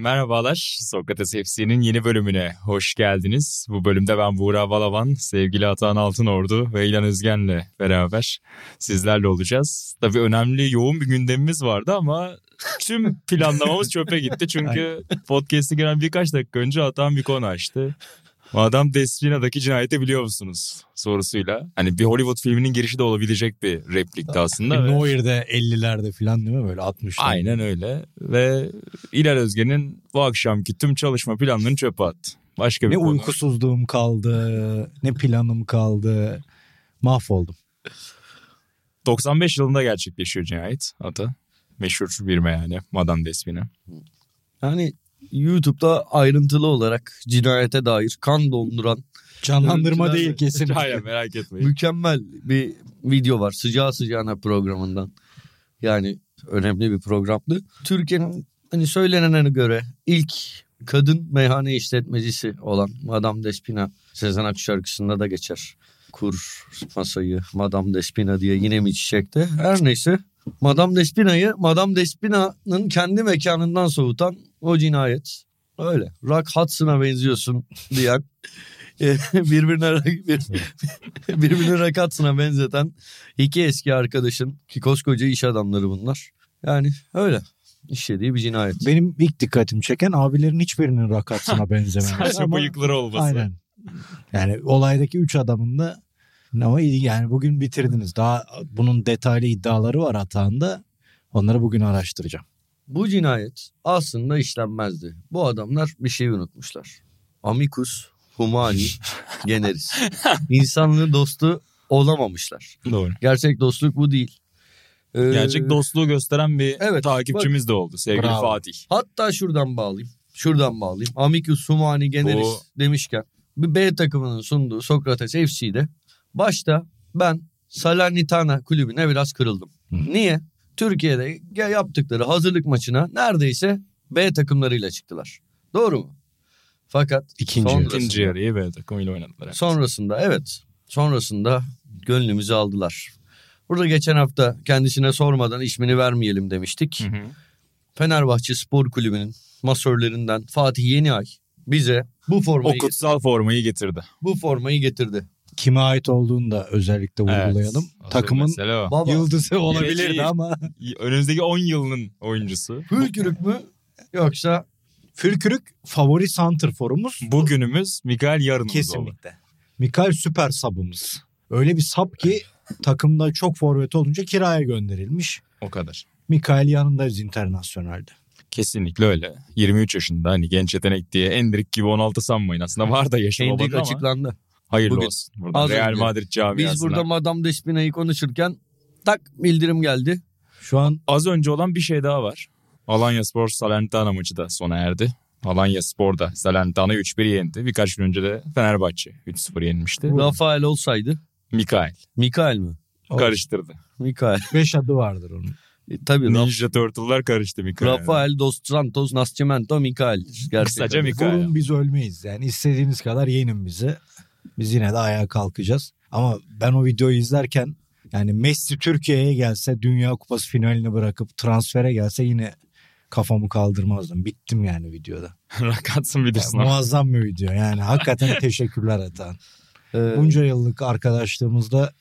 Merhabalar, Sokrates FC'nin yeni bölümüne hoş geldiniz. Bu bölümde ben Buğra Balaban, sevgili Atan Altınordu ve İlhan Özgen'le beraber sizlerle olacağız. Tabii önemli, yoğun bir gündemimiz vardı ama tüm planlamamız çöpe gitti. Çünkü podcast'e giren birkaç dakika önce Atan bir konu açtı. Madam Despina'daki cinayeti biliyor musunuz sorusuyla. Hani bir Hollywood filminin girişi de olabilecek bir replikti aslında. ve- Neuer'de 50'lerde falan değil mi böyle 60'larda? Aynen öyle ve İlal Özgen'in bu akşamki tüm çalışma planlarını çöpe attı. Başka bir Ne konu. uykusuzluğum kaldı, ne planım kaldı. Mahvoldum. 95 yılında gerçekleşiyor cinayet ata. Meşhur bir yani Madame Despina. Yani YouTube'da ayrıntılı olarak cinayete dair kan donduran Canlandırma Görüntüler- değil kesinlikle. Hayır merak etmeyin. mükemmel bir video var. Sıcağı sıcağına programından. Yani önemli bir programdı. Türkiye'nin hani söylenene göre ilk kadın meyhane işletmecisi olan Madame Despina Sezen Aksu şarkısında da geçer. Kur masayı Madame Despina diye yine mi çiçekte? Her neyse Madame Despina'yı Madame Despina'nın kendi mekanından soğutan o cinayet. Öyle. Rock Hudson'a benziyorsun diyen e, birbirine bir, birbirine Rock Hudson'a benzeten iki eski arkadaşın ki koskoca iş adamları bunlar. Yani öyle işlediği bir cinayet. Benim ilk dikkatimi çeken abilerin hiçbirinin rakatsına benzememesi. Sadece ama- bıyıkları olması. Aynen. Yani olaydaki üç adamın da ama iyi yani bugün bitirdiniz. Daha bunun detaylı iddiaları var hatağında. Onları bugün araştıracağım. Bu cinayet aslında işlenmezdi. Bu adamlar bir şey unutmuşlar. Amicus humani generis. İnsanlığı dostu olamamışlar. Doğru. Gerçek dostluk bu değil. Ee, Gerçek dostluğu gösteren bir Evet, takipçimiz de oldu sevgili Bravo. Fatih. Hatta şuradan bağlayayım. Şuradan bağlayayım. Amicus humani generis Bu- demişken bir B takımının sunduğu Sokrates FC'de başta ben Salernitana kulübüne biraz kırıldım. Hı. Niye? Türkiye'de yaptıkları hazırlık maçına neredeyse B takımlarıyla çıktılar. Doğru mu? Fakat İkinci İkinci yarıyı B takımıyla oynadılar. evet. sonrasında evet sonrasında gönlümüzü aldılar. Burada geçen hafta kendisine sormadan ismini vermeyelim demiştik. Hı hı. Fenerbahçe Spor Kulübü'nün masörlerinden Fatih Yeniay bize bu O formayı kutsal formayı getirdi. bu formayı getirdi. Kime ait olduğunu da özellikle vurgulayalım. Asıl Takımın. Baba yıldızı olabilirdi ama Önümüzdeki 10 yılının oyuncusu. Hülkürük mü yoksa Fülkürük favori santrforumuz Bugünümüz Mikael yarınımız kesinlikle. Mikael süper sabımız. Öyle bir sap ki takımda çok forvet olunca kiraya gönderilmiş. O kadar. Mikael yanındayız internasyonelde. Kesinlikle öyle. 23 yaşında hani genç yetenek diye Endrik gibi 16 sanmayın. Aslında var da babanın ama açıklandı. Hayırlı Bugün- olsun. Burada Az Real önce Madrid camiasına. Biz burada Madame Despina'yı konuşurken tak bildirim geldi. Şu an Az önce olan bir şey daha var. Alanya Spor Salernitana maçı da sona erdi. Alanya Spor da Salernitana 3-1 yendi. Birkaç gün önce de Fenerbahçe 3-0 yenmişti. Rafael olsaydı. Mikael Mikael mi? karıştırdı. Mikael. 5 adı vardır onun. E, tabii Raf- Ninja Turtle'lar karıştı Mikael. Rafael dos Santos Nascimento Mikael. Gerçekten. Kısaca Mikael. Vurun biz ölmeyiz. Yani istediğiniz kadar yenin bizi. Biz yine de ayağa kalkacağız. Ama ben o videoyu izlerken yani Messi Türkiye'ye gelse Dünya Kupası finalini bırakıp transfere gelse yine kafamı kaldırmazdım. Bittim yani videoda. Rakatsın bilirsin. ama. Muazzam bir video yani. Hakikaten teşekkürler Atan. Ee, Bunca yıllık arkadaşlığımızda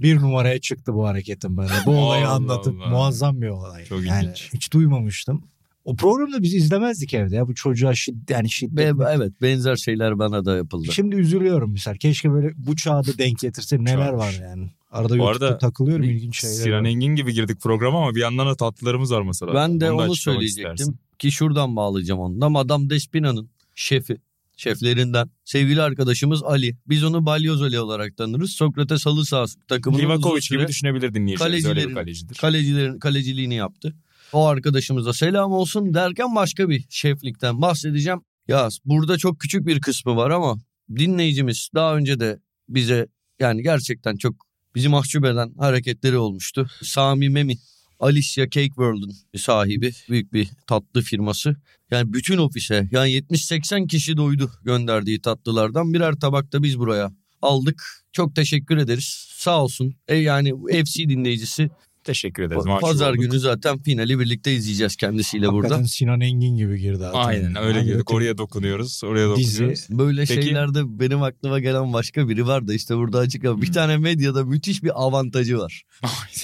bir numaraya çıktı bu hareketin bana. Bu olayı Allah anlatıp Allah. muazzam bir olay. Çok yani ilginç. hiç duymamıştım. O programda biz izlemezdik evde ya. Bu çocuğa şiddet yani şiddet. be- evet benzer şeyler bana da yapıldı. Şimdi üzülüyorum mesela. Keşke böyle bu çağda denk getirse neler var yani. Arada Bu YouTube'da arada takılıyorum ilginç şeyler. Sinan var. Engin gibi girdik programa ama bir yandan da tatlılarımız var mesela. Ben de onu açıklamak söyleyecektim istersin. ki şuradan bağlayacağım onu da. Madame Despina'nın şefi, şeflerinden sevgili arkadaşımız Ali. Biz onu Balyoz Ali olarak tanırız. Sokrates halı sahası takımının Livakovic gibi düşünebilir dinleyicilerimiz. Öyle bir kalecilerin- kalecidir. kalecilerin kaleciliğini yaptı. O arkadaşımıza selam olsun derken başka bir şeflikten bahsedeceğim. Ya burada çok küçük bir kısmı var ama dinleyicimiz daha önce de bize yani gerçekten çok bizi mahcup eden hareketleri olmuştu. Sami Memi Alicia Cake World'un sahibi büyük bir tatlı firması. Yani bütün ofise yani 70-80 kişi doydu gönderdiği tatlılardan birer tabakta biz buraya aldık. Çok teşekkür ederiz. Sağ olsun. E yani FC dinleyicisi Teşekkür ederiz. Pazar olduk. günü zaten finali birlikte izleyeceğiz kendisiyle Hakikaten burada. Sinan Engin gibi girdi. zaten. Aynen öyle Hani girdik. Oraya dokunuyoruz. Oraya Dizi. dokunuyoruz. Böyle Peki. şeylerde benim aklıma gelen başka biri var da işte burada açık ama bir tane medyada müthiş bir avantajı var.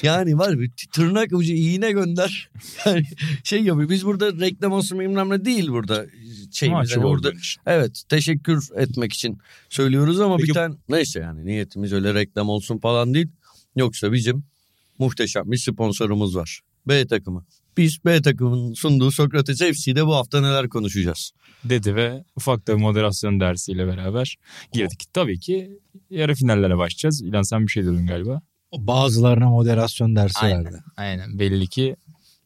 Yani var bir tırnak ucu iğne gönder. Yani şey yapıyor. Biz burada reklam olsun bilmem ne değil burada. Şeyimiz burada olduğun için. evet teşekkür etmek için söylüyoruz ama Peki- bir tane neyse yani niyetimiz öyle reklam olsun falan değil. Yoksa bizim muhteşem bir sponsorumuz var. B takımı. Biz B takımının sunduğu Sokrates FC'de bu hafta neler konuşacağız? dedi ve ufak da bir moderasyon dersiyle beraber girdik. Tabii ki yarı finallere başlayacağız. İlan sen bir şey dedin galiba. Bazılarına moderasyon dersi Aynen. verdi. Aynen belli ki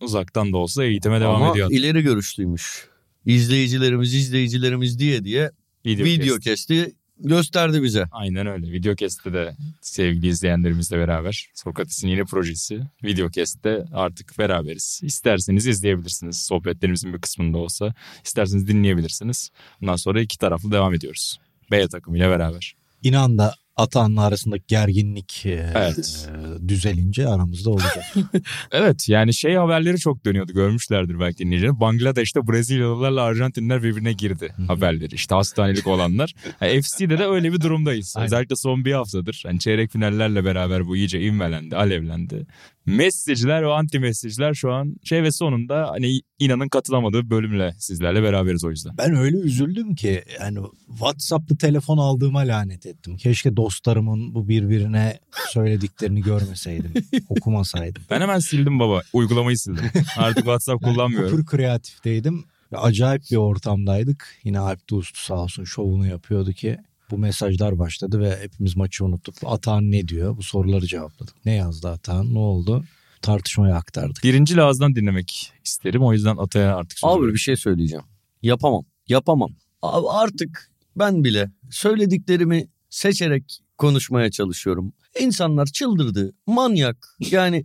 uzaktan da olsa eğitime devam Ama ediyor. ileri görüşlüymüş. İzleyicilerimiz izleyicilerimiz diye diye Video, video kes. kesti gösterdi bize. Aynen öyle. Videocast'te de sevgili izleyenlerimizle beraber Sokrates'in yeni projesi Videocast'te artık beraberiz. İsterseniz izleyebilirsiniz. Sohbetlerimizin bir kısmında olsa. İsterseniz dinleyebilirsiniz. Bundan sonra iki taraflı devam ediyoruz. B takımıyla beraber. İnan da Atahan'la arasındaki gerginlik Evet. e, düzelince aramızda olacak. Evet yani şey haberleri çok dönüyordu görmüşlerdir belki dinleyiciler. Bangladeş'te Brezilyalılarla Arjantinler birbirine girdi haberleri. İşte hastanelik olanlar. Yani FC'de de öyle bir durumdayız. Aynen. Özellikle son bir haftadır. Hani çeyrek finallerle beraber bu iyice ivmelendi, alevlendi. Messiciler ve anti messiciler şu an şey ve sonunda hani inanın katılamadığı bölümle sizlerle beraberiz o yüzden. ben öyle üzüldüm ki yani WhatsApp'lı telefon aldığıma lanet ettim. Keşke dostlarımın bu birbirine söylediklerini görmeseydim, okumasaydım. Ben hemen sildim baba. Uygulamayı sildim. Artık WhatsApp kullanmıyorum. Pür kreatifteydim. Ve Acayip bir ortamdaydık. Yine Alp Dostu sağ olsun şovunu yapıyordu ki bu mesajlar başladı ve hepimiz maçı unuttuk. Atahan ne diyor? Bu soruları cevapladık. Ne yazdı Atahan? Ne oldu? Tartışmayı aktardık. Birinci ağızdan dinlemek isterim. O yüzden Atay'a artık Abi bir şey söyleyeceğim. Yapamam. Yapamam. Abi artık ben bile söylediklerimi seçerek konuşmaya çalışıyorum. İnsanlar çıldırdı. Manyak. Yani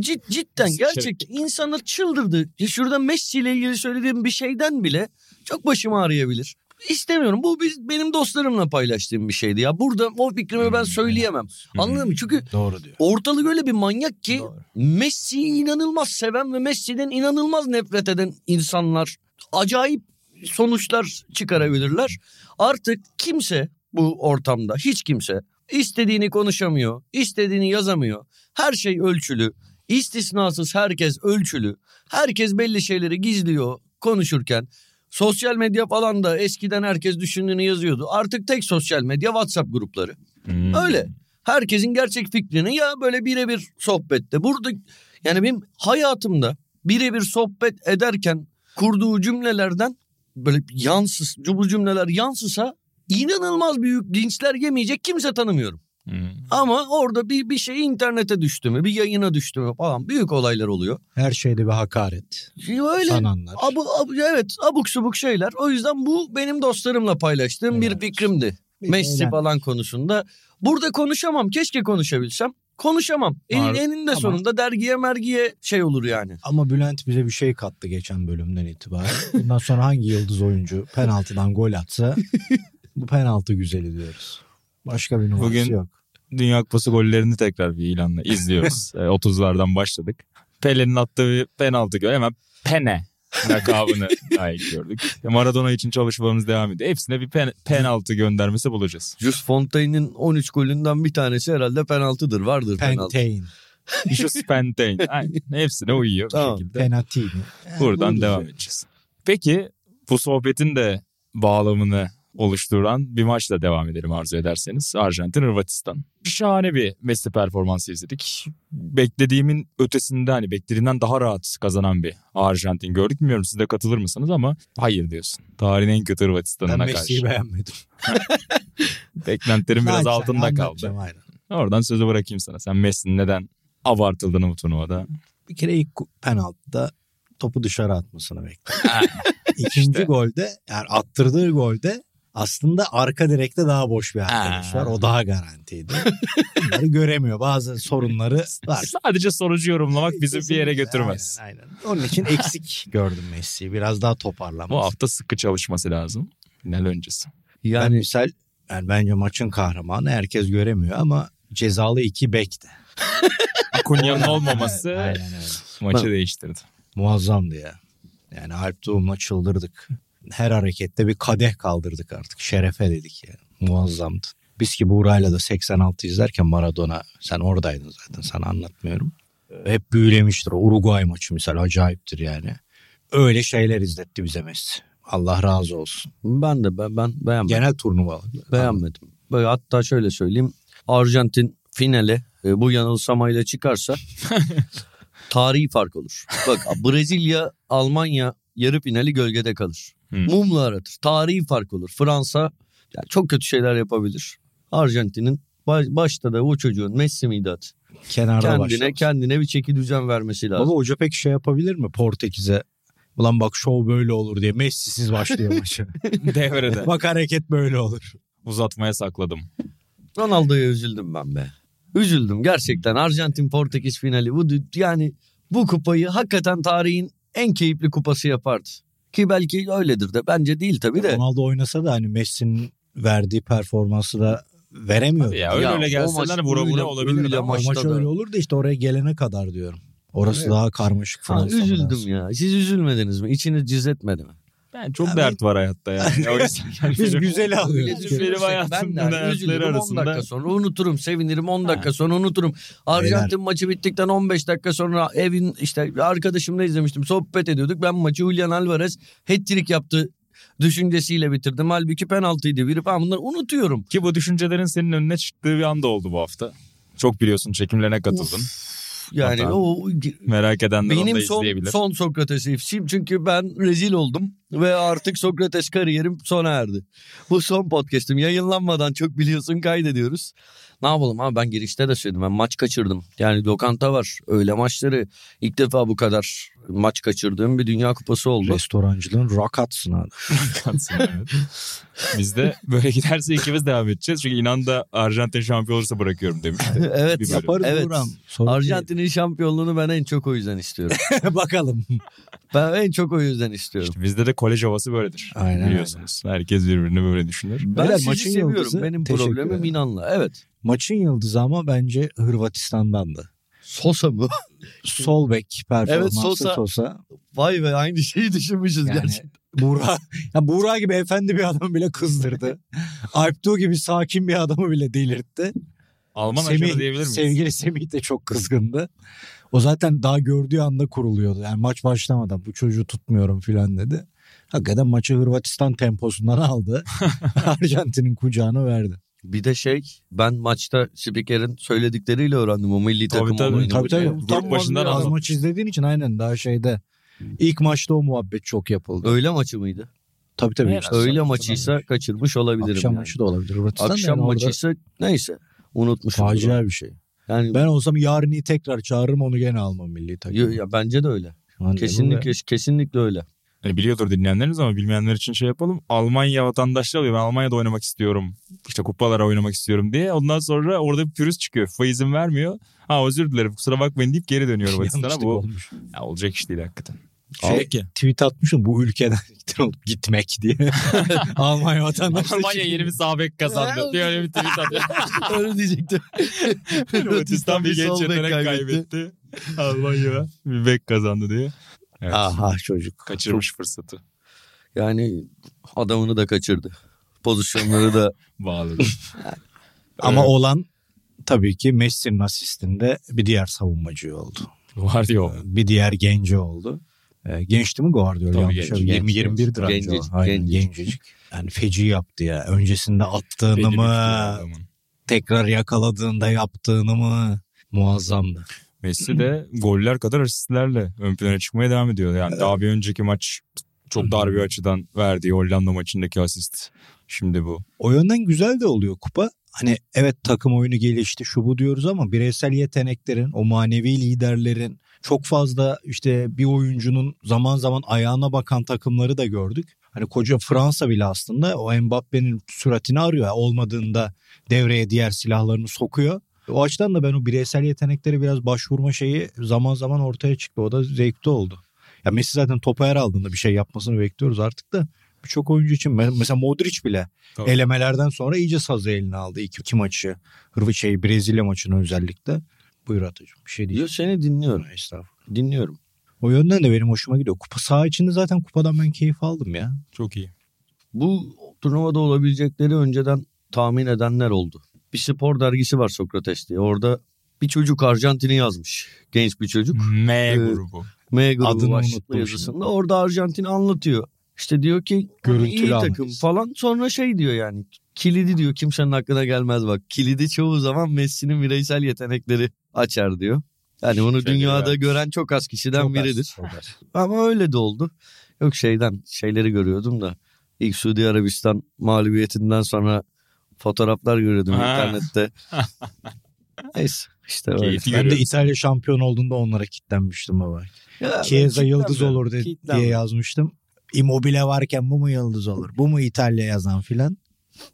cid, cidden gerçek insanlar çıldırdı. Şurada Messi ile ilgili söylediğim bir şeyden bile çok başım ağrıyabilir. İstemiyorum. Bu biz, benim dostlarımla paylaştığım bir şeydi ya. Burada o fikrimi ben Hmm, söyleyemem. Anladın mı? Çünkü Doğru diyor. ortalık öyle bir manyak ki Doğru. Messi'yi inanılmaz seven ve Messi'den inanılmaz nefret eden insanlar acayip sonuçlar çıkarabilirler. Artık kimse bu ortamda hiç kimse istediğini konuşamıyor, istediğini yazamıyor. Her şey ölçülü. İstisnasız herkes ölçülü. Herkes belli şeyleri gizliyor konuşurken. Sosyal medya falan da eskiden herkes düşündüğünü yazıyordu. Artık tek sosyal medya WhatsApp grupları. Hmm. Öyle. Herkesin gerçek fikrini ya böyle birebir sohbette. Burada yani benim hayatımda birebir sohbet ederken kurduğu cümlelerden böyle yansız, bu cümleler yansısa inanılmaz büyük linçler yemeyecek kimse tanımıyorum. Hmm. Ama orada bir bir şey internete düştü mü, bir yayına düştü mü falan büyük olaylar oluyor. Her şeyde bir hakaret. Öyle Sananlar. abu, abu- evet abuk subuk şeyler. O yüzden bu benim dostlarımla paylaştığım bir Evet. fikrimdi. Bir Messi eğlen- falan konusunda. Burada konuşamam. Keşke konuşabilsem. Konuşamam. En, eninde Ama- sonunda dergiye mergiye şey olur yani. Ama Bülent bize bir şey kattı geçen bölümden itibaren. Bundan sonra hangi yıldız oyuncu penaltıdan gol atsa bu penaltı güzeli diyoruz. Başka bir numarası Bugün- yok. Dünya Kupası gollerini tekrar bir ilanla izliyoruz. E, 30'lardan başladık. Pele'nin attığı bir penaltı gör. Hemen Pene lakabını layık gördük. Maradona için çalışmalarımız devam ediyor. Hepsine bir pen- penaltı göndermesi bulacağız. Just Fontaine'in 13 golünden bir tanesi herhalde penaltıdır. Vardır penaltı. Pentain, Şu Spentain. Aynen. Hepsine uyuyor Tamam. bir şekilde. Penatini. Buradan Buluruz devam yani. edeceğiz. Peki bu sohbetin de bağlamını oluşturan bir maçla devam edelim arzu ederseniz. Arjantin Hırvatistan. Şahane bir Messi performansı izledik. Beklediğimin ötesinde hani beklediğimden daha rahat kazanan bir Arjantin gördük. Bilmiyorum siz de katılır mısınız ama hayır diyorsun. Tarihin en kötü Ben Hırvatistan'ına Messi'yi karşı. beğenmedim. Beklentilerim biraz altında kaldı. aynen. Oradan sözü bırakayım sana. Sen Messi'nin neden abartıldığını bu turnuvada. Bir kere ilk penaltıda topu dışarı atmasını bekledim. İkinci İşte. golde yani attırdığı golde Aslında arka direkte daha boş bir arkadaş Ha. var. O daha garantiydi. Bunları göremiyor. Bazı sorunları var. Sadece sonucu yorumlamak bizi bir yere götürmez. Aynen, aynen. Onun için eksik gördüm Messi'yi. Biraz daha toparlanması. Bu hafta sıkı çalışması lazım. Final öncesi. Ben Yani misal yani bence maçın kahramanı herkes göremiyor ama cezalı iki bekti. Akunya'nın olmaması Aynen öyle. maçı Ben- değiştirdi. Muazzamdı ya. Yani Alp Doğum'la çıldırdık. Her harekette bir kadeh kaldırdık artık. Şerefe dedik ya. Muazzamdı. Biz ki Buğra'yla da 86 izlerken Maradona sen oradaydın zaten sana anlatmıyorum. Hep büyülemiştir. O Uruguay maçı misal acayiptir yani. Öyle şeyler izletti bize Messi. Allah razı olsun. ben de ben, ben beğenmedim. Genel turnuva. Beğenmedim. Böyle hatta şöyle söyleyeyim. Arjantin finale bu yanılsamayla çıkarsa tarihi fark olur. Bak Brezilya, Almanya yarı finali gölgede kalır. Hı. Mumla aratır. Tarihi fark olur. Fransa yani çok kötü şeyler yapabilir. Arjantin'in baş- başta da o çocuğun Messi miydi adı? Kenarda Kendine başlamış. kendine bir çeki düzen vermesi lazım. Baba hoca peki şey yapabilir mi Portekiz'e? Ulan bak şov böyle olur diye Messi'siz başlıyor maçı. Devrede. bak hareket böyle olur. Uzatmaya sakladım. Ronaldo'ya üzüldüm ben be. Üzüldüm gerçekten. Arjantin Portekiz finali bu yani bu kupayı hakikaten tarihin en keyifli kupası yapardı. Ki belki öyledir de bence değil tabii de. Ronaldo oynasa da hani Messi'nin verdiği performansı da veremiyor. Ya öyle Ya, öyle gelseler vura vura olabilir. öyle ama maç maçta da- öyle olur da işte oraya gelene kadar diyorum. Orası daha karmaşık Ha, üzüldüm ya. Siz üzülmediniz mi? İçiniz cız etmedi mi? Ben çok Ya dert var hayatta ya. O yüzden yani Biz benim- güzeli alıyoruz. Benim, benim ben hayatımın de hani hayatları üzülürüm 10 arasında. dakika sonra unuturum sevinirim 10 dakika sonra unuturum. Arjantin maçı bittikten 15 dakika sonra evin işte arkadaşımla izlemiştim sohbet ediyorduk. Ben maçı Julian Alvarez hat-trick yaptı düşüncesiyle bitirdim. Halbuki penaltıydı biri falan bunları unutuyorum. Ki bu düşüncelerin senin önüne çıktığı bir anda oldu bu hafta. Çok biliyorsun çekimlerine katıldın. Yani Hatta o Merak edenler onu da benim son, izleyebilir. son Sokrates çünkü ben rezil oldum ve artık Sokrates kariyerim sona erdi. Bu son podcast'im yayınlanmadan çok biliyorsun kaydediyoruz. Ne yapalım abi ben girişte de söyledim ben maç kaçırdım. Yani lokanta var öyle maçları ilk defa bu kadar maç kaçırdığım bir dünya kupası oldu. Restorancılığın rakatsın abi. Evet. Biz de böyle giderse ikimiz devam edeceğiz. Çünkü inan da Arjantin şampiyon olursa bırakıyorum demişti. evet. Yaparız Evet. Arjantin'in şampiyonluğunu ben en çok o yüzden istiyorum. Bakalım. ben en çok o yüzden istiyorum. İşte bizde de kolej havası böyledir. Aynen Biliyorsunuz. Herkes birbirini böyle düşünür. Ben Beyler, sizi maçın seviyorum. yıldızı, Benim problemim. İnan'la. Evet. Maçın yıldızı ama bence Hırvatistan'dandı. Sosa mı? Sol bek performansı Evet, Sosa. Sosa. Vay be aynı şeyi düşünmüşüz Yani gerçekten. Buğra, ya Buğra gibi efendi bir adamı bile kızdırdı. Alptuğ gibi sakin bir adamı bile delirtti. Alman Semih, aşırı diyebilir miyiz? Sevgili Semih de çok kızgındı. O zaten daha gördüğü anda kuruluyordu. Yani maç başlamadan bu çocuğu tutmuyorum filan dedi. Hakikaten maçı Hırvatistan temposundan aldı. Arjantin'in kucağına verdi. Bir de şey ben maçta spikerin söyledikleriyle öğrendim o milli Tabii, takım tabii. olayını. Tabii tabii. Grup başından. Az anladım. maç izlediğin için aynen daha şeyde. İlk maçta o muhabbet çok yapıldı. Öğle maçı mıydı? Tabii tabii. İşte. Öğle maçıysa kaçırmış olabilirim Akşam yani. maçı da olabilir. Hırvatistan da Akşam yani orada maçıysa neyse unutmuşum. Facia bir şey. Yani Ben olsam yarını tekrar çağırırım onu gene almam milli takım. ya, ya bence de öyle. Yani Kesinlikle kesinlikle öyle. Hani biliyordur dinleyenleriniz ama bilmeyenler için şey yapalım. Almanya vatandaşlığı alıyor. Ben Almanya'da oynamak istiyorum. İşte kupalara oynamak istiyorum diye. Ondan sonra orada bir pürüz çıkıyor. FIFA izin vermiyor. Ha özür dilerim kusura bakmayın deyip geri dönüyor. Yanlışlık Bu olmuş. ya, olacak iş değil hakikaten. Şey, Peki. tweet atmışım bu ülkeden gitmek diye. Almanya vatandaşlığı. Almanya yeni bir sağ bek kazandı. diye öyle bir tweet atıyor. öyle diyecektim. Hırvatistan bir genç yetenek kaybetti. Almanya bir bek kazandı diye. Evet. Aha çocuk. Kaçırmış fırsatı. Yani adamını da kaçırdı. Pozisyonları da Bağladı. Ama Evet. olan tabii ki Messi'nin asistinde bir diğer savunmacı oldu. Ya o. Bir diğer genci oldu. Ee, gençti mi Guardiola? Tabii genç, hatırlamıyorum. genç, 20-21'dir anca o. Gencecik, Aynen, gencecik. Yani feci yaptı ya. Öncesinde attığını bir mı, tekrar yakaladığında yaptığını mı muazzamdı. Messi de goller kadar asistlerle ön plana çıkmaya devam ediyor. Yani daha bir önceki maç çok dar bir açıdan verdiği Hollanda maçındaki asist. Şimdi bu. O yönden güzel de oluyor kupa. Hani evet takım oyunu gelişti şu bu diyoruz ama bireysel yeteneklerin, o manevi liderlerin çok fazla işte bir oyuncunun zaman zaman ayağına bakan takımları da gördük. Hani koca Fransa bile aslında o Mbappe'nin süratini arıyor. Yani olmadığında devreye diğer silahlarını sokuyor. O açıdan da ben o bireysel yetenekleri biraz başvurma şeyi zaman zaman ortaya çıktı. O da zevkli oldu. Ya Messi zaten topu her aldığında bir şey yapmasını bekliyoruz artık da birçok oyuncu için mesela Modric bile Tabii. elemelerden sonra iyice sazı eline aldı. İki, iki maçı. Hırvat şey Brezilya maçını özellikle. Buyur Atacığım bir şey diyeceğim. seni dinliyorum. Estağfurullah. Dinliyorum. O yönden de benim hoşuma gidiyor. Kupa saha içinde zaten kupadan ben keyif aldım ya. Çok iyi. Bu turnuvada olabilecekleri önceden tahmin edenler oldu. Bir spor dergisi var Sokrates diye. Orada bir çocuk Arjantin'i yazmış. Genç bir çocuk. M Ee, grubu. M grubu Adını başlıklı yazısında. Orada Arjantin anlatıyor. İşte diyor ki Görüntülü iyi takım analiz. falan. Sonra şey diyor yani kilidi diyor kimsenin aklına gelmez bak. Kilidi çoğu zaman Messi'nin bireysel yetenekleri açar diyor. Yani bunu Şeyleri dünyada vermiş. gören çok az kişiden Çok az, biridir. çok az. Ama öyle de oldu. Yok şeyden şeyleri görüyordum da ilk Suudi Arabistan mağlubiyetinden sonra fotoğraflar görüyordum Ha. internette. Neyse işte öyle. Keyifli Ben de görüyoruz. İtalya şampiyon olduğunda onlara kitlenmiştim baba. Ya, Chiesa yıldız olur de- diye yazmıştım. Immobile varken bu mu yıldız olur? Bu mu İtalya yazan filan?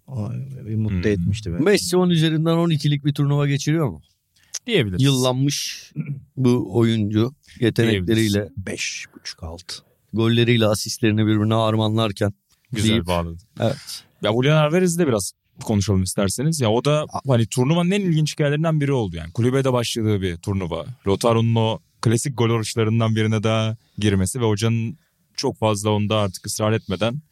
O bir mutlu Hmm. etmişti beni. Messi 10 üzerinden 12'lik bir turnuva geçiriyor mu? Diyebiliriz. Yıllanmış bu oyuncu yetenekleriyle, Beş buçuk altı. golleriyle, asistlerini birbirine harmanlarken. Güzel deyip- bağladı. Evet. Ya Julian Alvarez'i de biraz konuşalım isterseniz. Ya o da hani turnuvanın en ilginç hikayelerinden biri oldu yani. Kulübede başladığı bir turnuva. Lautaro'nun o klasik gol oruçlarından birine daha girmesi ve hocanın çok fazla onda artık ısrar etmeden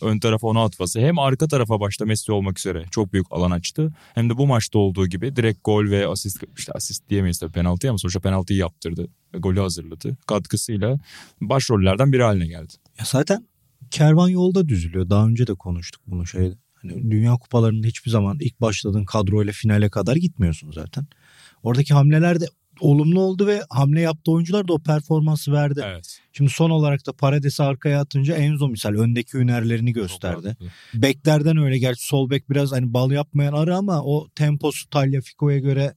ön tarafa onu atması. Hem arka tarafa başta Messi olmak üzere çok büyük alan açtı. Hem de bu maçta olduğu gibi direkt gol ve asist işte asist diyemeyiz tabii penaltı ama sonuçta penaltıyı yaptırdı. Golü hazırladı. Katkısıyla başrollerden biri haline geldi. Ya zaten kervan yolda düzülüyor. Daha önce de konuştuk bunu şeyde. Hani Dünya kupalarında hiçbir zaman ilk başladığın kadroyla finale kadar gitmiyorsun zaten. Oradaki hamleler de olumlu oldu ve hamle yaptığı oyuncular da o performansı verdi. Evet. Şimdi son olarak da Paredes'i arkaya atınca Enzo misal öndeki hünerlerini gösterdi. Beklerden öyle gerçi sol bek biraz hani bal yapmayan arı ama o temposu Tagliafico'ya göre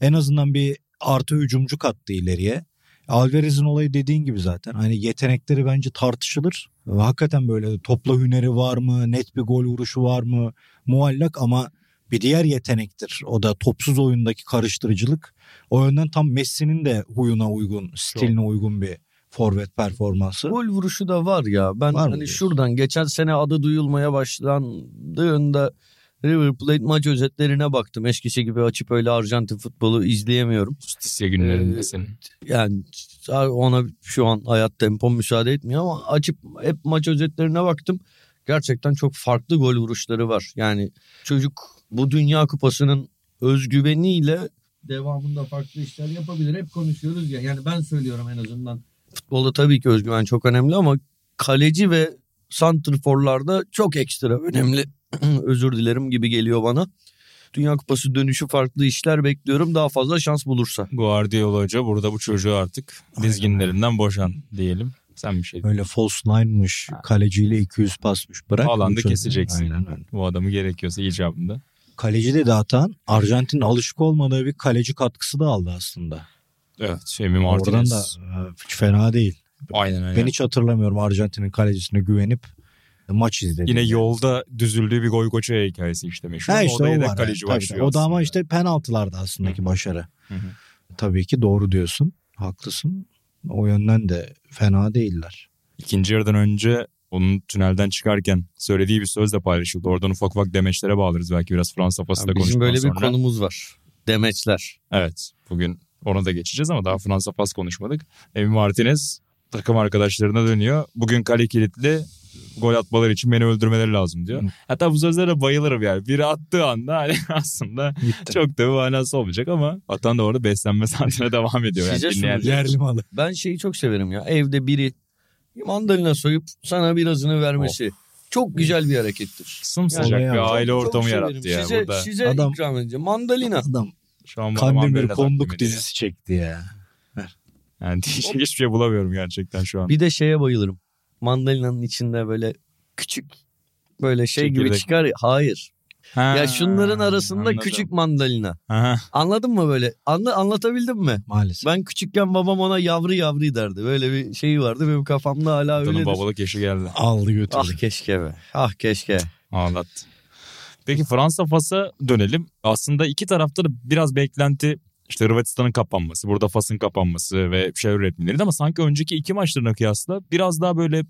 en azından bir artı hücumcu kattı ileriye. Alvarez'in olayı dediğin gibi zaten. Hani yetenekleri bence tartışılır. Hakikaten böyle topla hüneri var mı? Net bir gol vuruşu var mı? Muallak ama bir diğer yetenektir. O da topsuz oyundaki karıştırıcılık. O yönden tam Messi'nin de huyuna uygun, stiline uygun bir forvet performansı. Gol vuruşu da var ya. Ben Var hani diyorsun? şuradan geçen sene adı duyulmaya başlandığında River Plate maç özetlerine baktım. Eskisi gibi açıp öyle Arjantin futbolu izleyemiyorum. Justisya günlerinde Ee, senin. Yani ona şu an hayat tempom müsaade etmiyor ama açıp hep maç özetlerine baktım. Gerçekten çok farklı gol vuruşları var. Yani çocuk bu Dünya Kupası'nın özgüveniyle devamında farklı işler yapabilir. Hep konuşuyoruz ya. Yani ben söylüyorum en azından. Futbolda tabii ki özgüven çok önemli ama kaleci ve santrforlarda çok ekstra önemli. Özür dilerim gibi geliyor bana. Dünya Kupası dönüşü farklı işler bekliyorum. Daha fazla şans bulursa. Guardiola Hoca burada bu çocuğu artık dizginlerinden boşan diyelim. Sen bir şey Öyle false nine'mış, kaleciyle 200 pasmış. Bırak çocuğu. keseceksin. Aynen öyle. Bu adamı gerekiyorsa icabında. Kaleci dedi Atan. Arjantin alışık olmadığı bir kaleci katkısı da aldı aslında. Evet. Emi Oradan Martinez. da e, hiç fena değil. Aynen öyle. Ben hiç hatırlamıyorum Arjantin'in kalecisine güvenip maç izledim. Yine yolda düzüldüğü bir Goygoça hikayesi işte meşhur. Ha işte o da o var. kaleci Tabii, başlıyor o da ama aslında. işte penaltılarda aslındaki başarı. Hı hı. Tabii ki doğru diyorsun. Haklısın. O yönden de fena değiller. İkinci yarıdan önce onun tünelden çıkarken söylediği bir söz de paylaşıldı. Oradan ufak ufak demeçlere bağlarız belki biraz Fransa pası da Bizim böyle bir sonra. konumuz var. Demeçler. Evet bugün ona da geçeceğiz ama daha Fransa pas konuşmadık. Emi Martinez takım arkadaşlarına dönüyor. Bugün kale kilitli gol atmaları için beni öldürmeleri lazım diyor. Hı. Hatta bu sözlere bayılırım yani. Biri attığı anda hani aslında Gitti. çok da bir manası olmayacak ama atan da orada beslenme saatine devam ediyor. Yani Size dinleyen. Yerli malı. Ben şeyi çok severim ya. Evde biri mandalina soyup sana birazını vermesi. Çok güzel bir harekettir. sımsıcak Yani- bir aile ortamı yarattı ya size, burada. Size Adam- ikram edeceğim. Mandalina. Adam Şu an bana Kandemir Konduk dizisi çekti ya. Yani diyecek hiçbir şey bulamıyorum gerçekten şu an. Bir de şeye bayılırım. Mandalina'nın içinde böyle küçük böyle şey gibi Çekirdek. çıkar. ya. Hayır. Ha, Ya şunların arasında anladım. küçük mandalina. Aha. Anladın mı böyle? Anla, anlatabildim mi? Maalesef. Ben küçükken babam ona yavru yavru derdi. Böyle bir şeyi vardı benim kafamda hala öyledir. babalık yaşı geldi. Aldı götürdü. Ah keşke be. Ah keşke. Ağlattı. Peki Fransa Fas'a dönelim. Aslında iki tarafta da biraz beklenti işte Hırvatistan'ın kapanması, burada Fas'ın kapanması ve şey üretmeleri ama sanki önceki iki maçlarına kıyasla biraz daha böyle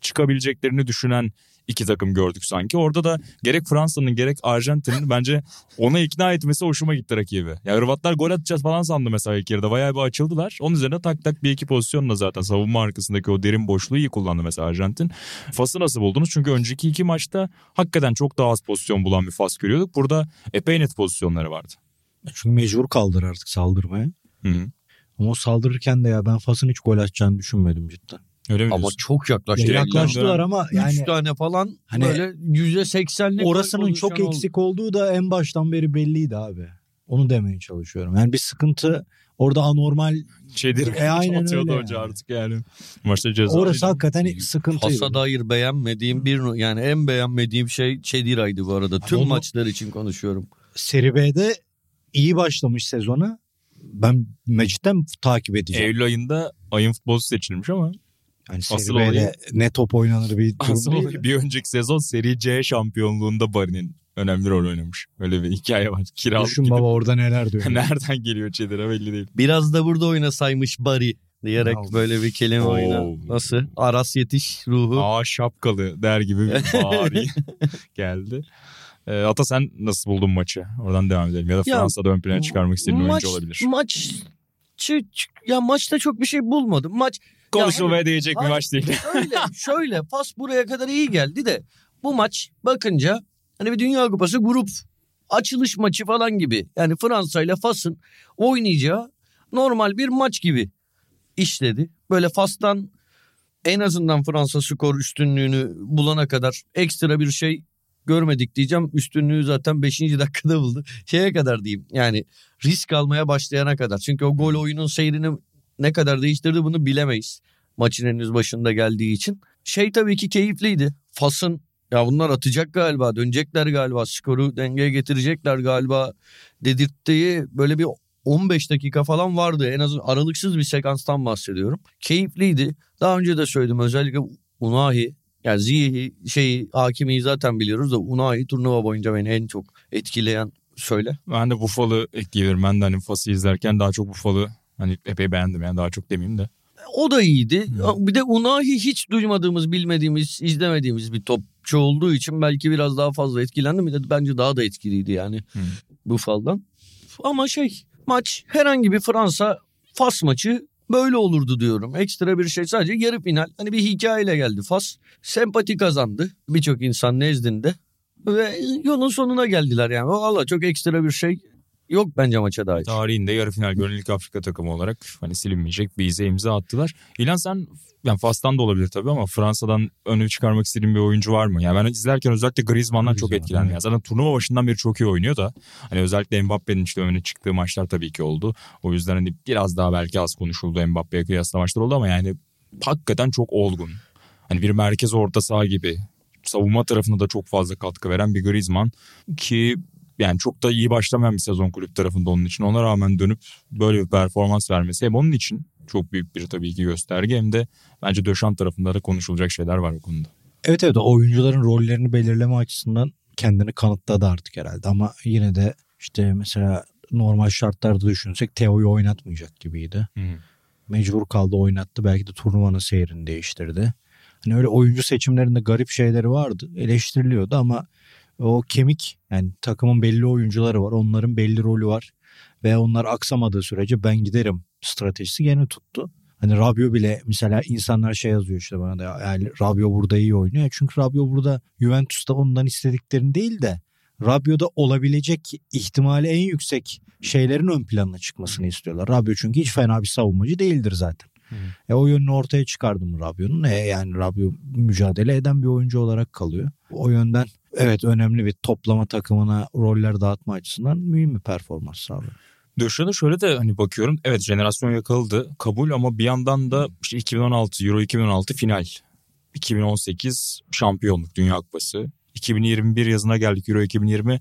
çıkabileceklerini düşünen iki takım gördük sanki. Orada da gerek Fransa'nın gerek Arjantin'in bence ona ikna etmesi hoşuma gitti rakibi. Ya Hırvatlar gol atacağız falan sandı mesela ilk yarıda. Bayağı bir açıldılar. Onun üzerine tak tak bir iki pozisyonla zaten savunma arkasındaki o derin boşluğu iyi kullandı mesela Arjantin. Fas'ı nasıl buldunuz? Çünkü önceki iki maçta hakikaten çok daha az pozisyon bulan bir Fas görüyorduk. Burada epey net pozisyonları vardı. Çünkü mecbur kaldır artık saldırmaya. Hı hı. Ama o saldırırken de ya ben Fas'ın hiç gol atacağını düşünmedim cidden. Öyle mi Ama diyorsun? çok yaklaştı. Ya yaklaştılar ama Yani, yani Üç tane falan Hani böyle yüzde seksenlik orasının çok eksik olduğu da en baştan beri belliydi abi. Onu demeye çalışıyorum. Yani bir sıkıntı orada anormal Şeydir. E, aynen atıyordu öyle hoca yani. artık yani. Maçta ceza. orası hakikaten sıkıntı. Pasa dair beğenmediğim bir yani en beğenmediğim şey Çediray'dı bu arada. Tüm Onu- maçlar için konuşuyorum. Seri B'de iyi başlamış sezona. Ben cidden takip edeceğim. Eylül ayında ayın futbolcusu seçilmiş ama Yani Seri Asıl B'de olayı- ne top oynanır bir durum asıl değil. bir önceki sezon Seri C şampiyonluğunda Bari'nin önemli rol oynamış. Öyle bir hikaye var. Kiralık Düşün gidip baba orada neler diyor. nereden geliyor Çedir'e belli değil. Biraz da burada oynasaymış Bari diyerek Ya. böyle bir kelime Oo. oyna. Nasıl? Aras yetiş ruhu. Aa şapkalı der gibi bir bari geldi. Ee, Ata sen nasıl buldun maçı? Oradan devam edelim. Ya da Ya, Fransa'da ön plana çıkarmak istediğin maç, oyuncu olabilir. Maç ya maçta çok bir şey bulmadım. Maç Konuşulmaya değecek bir maç değil. şöyle şöyle pas buraya kadar iyi geldi de bu maç bakınca hani bir Dünya Kupası grup açılış maçı falan gibi. Yani Fransa ile Fas'ın oynayacağı normal bir maç gibi işledi. Böyle Fas'tan en azından Fransa skor üstünlüğünü bulana kadar ekstra bir şey görmedik diyeceğim. Üstünlüğü zaten 5. dakikada buldu. Şeye kadar diyeyim yani risk almaya başlayana kadar. Çünkü o gol oyunun seyrini ne kadar değiştirdi bunu bilemeyiz. Maçın henüz başında geldiği için. Şey tabii ki keyifliydi. Fas'ın ya bunlar atacak galiba dönecekler galiba skoru dengeye getirecekler galiba dedirttiği böyle bir 15 dakika falan vardı. En azından aralıksız bir sekanstan bahsediyorum. Keyifliydi. Daha önce de söyledim özellikle Unahi yani Ziyeh'i şeyi Hakimi'yi zaten biliyoruz da Unahi turnuva boyunca beni en çok etkileyen söyle. Ben de Buffalo ekleyebilirim. Ben de hani Fas'ı izlerken daha çok Buffalo hani epey beğendim yani daha çok demeyeyim de. O da iyiydi. Bir de Unahi hiç duymadığımız, bilmediğimiz, izlemediğimiz bir topçu olduğu için belki biraz daha fazla etkilendim. Bir de bence daha da etkiliydi yani Hı. Buffal'dan. Ama şey maç herhangi bir Fransa Fas maçı böyle olurdu diyorum. Ekstra bir şey sadece yarı final. Hani bir hikayeyle geldi Fas. Sempati kazandı birçok insan nezdinde. Ve yolun sonuna geldiler yani. Valla çok ekstra bir şey yok bence maça dair. Tarihinde yarı final ilk Afrika takımı olarak hani silinmeyecek bir ize imza attılar. İlan sen yani Fas'tan da olabilir tabii ama Fransa'dan önü çıkarmak istediğin bir oyuncu var mı? Yani ben izlerken özellikle Griezmann'dan çok etkilendim. Yani zaten turnuva başından beri çok iyi oynuyor da. Hani özellikle Mbappe'nin işte öne çıktığı maçlar tabii ki oldu. O yüzden hani biraz daha belki az konuşuldu Mbappe'ye kıyasla maçlar oldu ama yani hakikaten çok olgun. Hani bir merkez orta saha gibi savunma tarafında da çok fazla katkı veren bir Griezmann ki yani çok da iyi başlamayan bir sezon kulüp tarafında onun için. Ona rağmen dönüp böyle bir performans vermesi hem onun için çok büyük bir tabii ki gösterge hem de bence Döşan tarafında da konuşulacak şeyler var bu konuda. Evet evet oyuncuların rollerini belirleme açısından kendini kanıtladı artık herhalde ama yine de işte mesela normal şartlarda düşünsek Teo'yu oynatmayacak gibiydi. Mecbur kaldı oynattı belki de turnuvanın seyrini değiştirdi. Hani öyle oyuncu seçimlerinde garip şeyleri vardı eleştiriliyordu ama o kemik yani takımın belli oyuncuları var onların belli rolü var ve onlar aksamadığı sürece ben giderim stratejisi gene tuttu. Hani Rabio bile mesela insanlar şey yazıyor işte bana da yani Rabio burada iyi oynuyor. Çünkü Rabio burada Juventus'ta ondan istediklerini değil de Rabio'da olabilecek ihtimali en yüksek şeylerin ön planına çıkmasını istiyorlar. Rabio çünkü hiç fena bir savunmacı değildir zaten. E o yönünü ortaya çıkardım Rabio'nun. E yani Rabio mücadele eden bir oyuncu olarak kalıyor. O yönden evet önemli bir toplama takımına roller dağıtma açısından mühim bir performans sağlıyor. Döşan'a şöyle de hani bakıyorum evet jenerasyon yakaladı kabul ama bir yandan da işte 2016 Euro 2016 final 2018 şampiyonluk Dünya Kupası 2021 yazına geldik Euro 2020.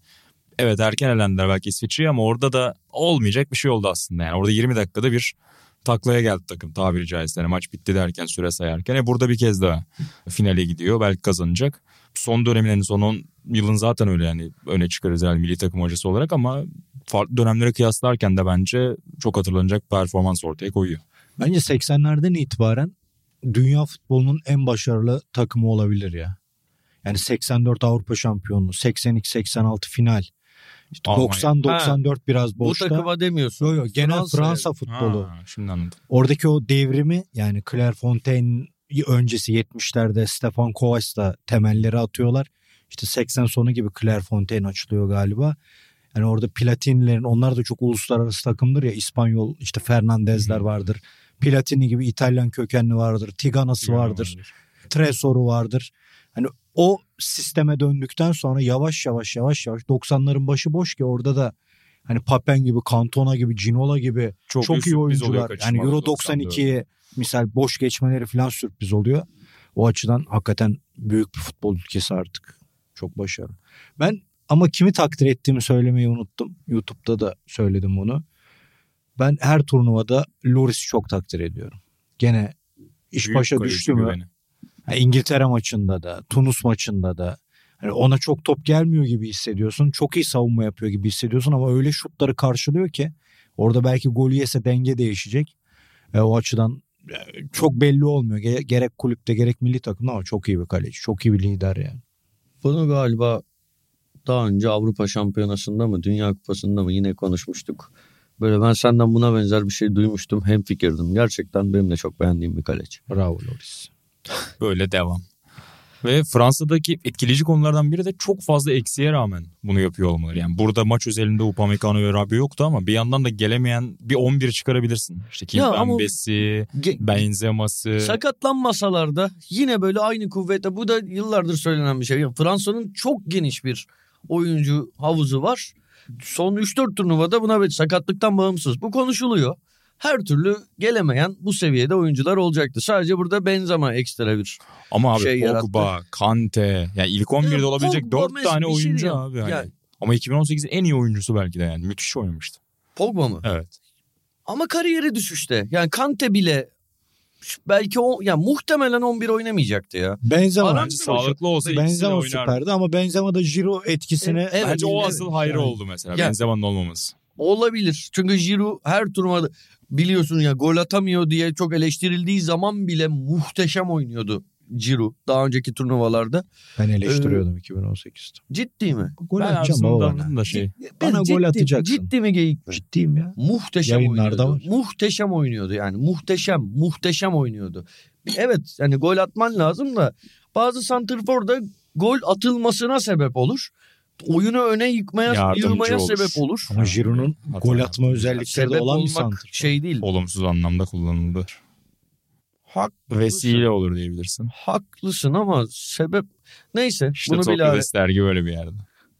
Evet erken elendiler belki İsviçre'ye ama orada da olmayacak bir şey oldu aslında. Yani orada 20 dakikada bir taklaya geldi takım tabiri caizse. Yani maç bitti derken süre sayarken. E burada bir kez daha finale gidiyor. Belki kazanacak. Son dönemlerin son 10 yılın zaten öyle yani öne çıkarız yani milli takım hocası olarak ama farklı dönemlere kıyaslarken de bence çok hatırlanacak performans ortaya koyuyor. Bence 80'lerden itibaren dünya futbolunun en başarılı takımı olabilir ya. Yani 84 Avrupa şampiyonluğu, 82-86 final. İşte Almanya. 90-94 biraz Bu boşta. takıma demiyorsun. Yo, yo, genel Fransa Fransa, futbolu. Ha, şimdi anladım. Oradaki o devrimi yani Clairefontaine öncesi 70'lerde Stefan Kovacs da temelleri atıyorlar. İşte 80 sonu gibi Clairefontaine açılıyor galiba. Yani orada Platinilerin onlar da çok uluslararası takımdır ya İspanyol işte Fernandezler vardır. Platini gibi İtalyan kökenli vardır. Tigana'sı vardır. Tresor'u vardır. Hani o sisteme döndükten sonra yavaş yavaş yavaş yavaş 90'ların başı boş ki orada da hani Papen gibi, Cantona gibi, Ginola gibi çok, büyük iyi oyuncular. Yani Euro 94'te. 92'ye misal boş geçmeleri falan sürpriz oluyor. O açıdan hakikaten büyük bir futbol ülkesi artık. Çok başarılı. Ben ama kimi takdir ettiğimi söylemeyi unuttum. YouTube'da da söyledim bunu. Ben her turnuvada Loris'i çok takdir ediyorum. Gene iş Büyük başa düştü mü? güveni. Yani İngiltere maçında da, Tunus maçında da hani ona çok top gelmiyor gibi hissediyorsun. Çok iyi savunma yapıyor gibi hissediyorsun ama öyle şutları karşılıyor ki orada belki golü yese denge değişecek. E, o açıdan e, çok belli olmuyor. Ge- Gerek kulüpte gerek milli takımda ama çok iyi bir kaleci. Çok iyi bir lider yani. Bunu galiba daha önce Avrupa Şampiyonası'nda mı Dünya Kupası'nda mı yine konuşmuştuk. Böyle ben senden buna benzer bir şey duymuştum. Hem fikirdim. Gerçekten benim de çok beğendiğim bir kaleci. Bravo Loris. Böyle devam. Ve Fransa'daki etkileyici konulardan biri de çok fazla eksiğe rağmen bunu yapıyor olmaları. Yani burada maç özelinde Upamecano ve Rabiot yoktu ama bir yandan da gelemeyen bir 11 çıkarabilirsin. İşte Kimpembe'si, Benzema'sı. Sakatlanmasalar da yine böyle aynı kuvvete bu da yıllardır söylenen bir şey. Fransa'nın çok geniş bir oyuncu havuzu var. Son 3-4 turnuvada buna bir sakatlıktan bağımsız. Bu konuşuluyor. Her türlü gelemeyen bu seviyede oyuncular olacaktı. Sadece burada Benzema ekstra bir. Ama abi şey Pogba, Kante yani ilk 11'de olabilecek Pogba 4 mesela tane şey oyuncu diyeyim. abi. Hani. Yani Ama 2018'in en iyi oyuncusu belki de yani. Müthiş oynamıştı. Pogba mı? Evet. Ama kariyeri düşüşte. Yani Kante bile belki o yani muhtemelen 11 oynamayacaktı ya. Benzema, Aram- Bence sağlıklı olsa Benzema süperdi ama Benzema da Giro etkisine Evet, Bence o evet, asıl hayrı yani. oldu mesela. Ya- Benzema'nın olmaması. Olabilir. Çünkü Giroud her turnuvada biliyorsun ya gol atamıyor diye çok eleştirildiği zaman bile muhteşem oynuyordu Giroud daha önceki turnuvalarda. ben eleştiriyordum 2018'de. Ciddi mi? Gol ben atacağım baba bana. Da şey. Bana ciddi, gol atacaksın. Ciddi mi geyik mi? Ciddiyim ya. Muhteşem Yayınlarda oynuyordu. Muhteşem oynuyordu yani. Muhteşem, muhteşem oynuyordu. Evet yani gol atman lazım da bazı santrforda gol atılmasına sebep olur. Oyunu öne yıkmaya, yığmaya sebep olur. Ama Giroud'un gol atma özellikleri de olan bir santrfor. şey değil. Olumsuz anlamda kullanıldı. Hak, Vesile olur diyebilirsin. haklısın ama sebep neyse İşte bunu bile Sokrates dergi böyle bir yerde.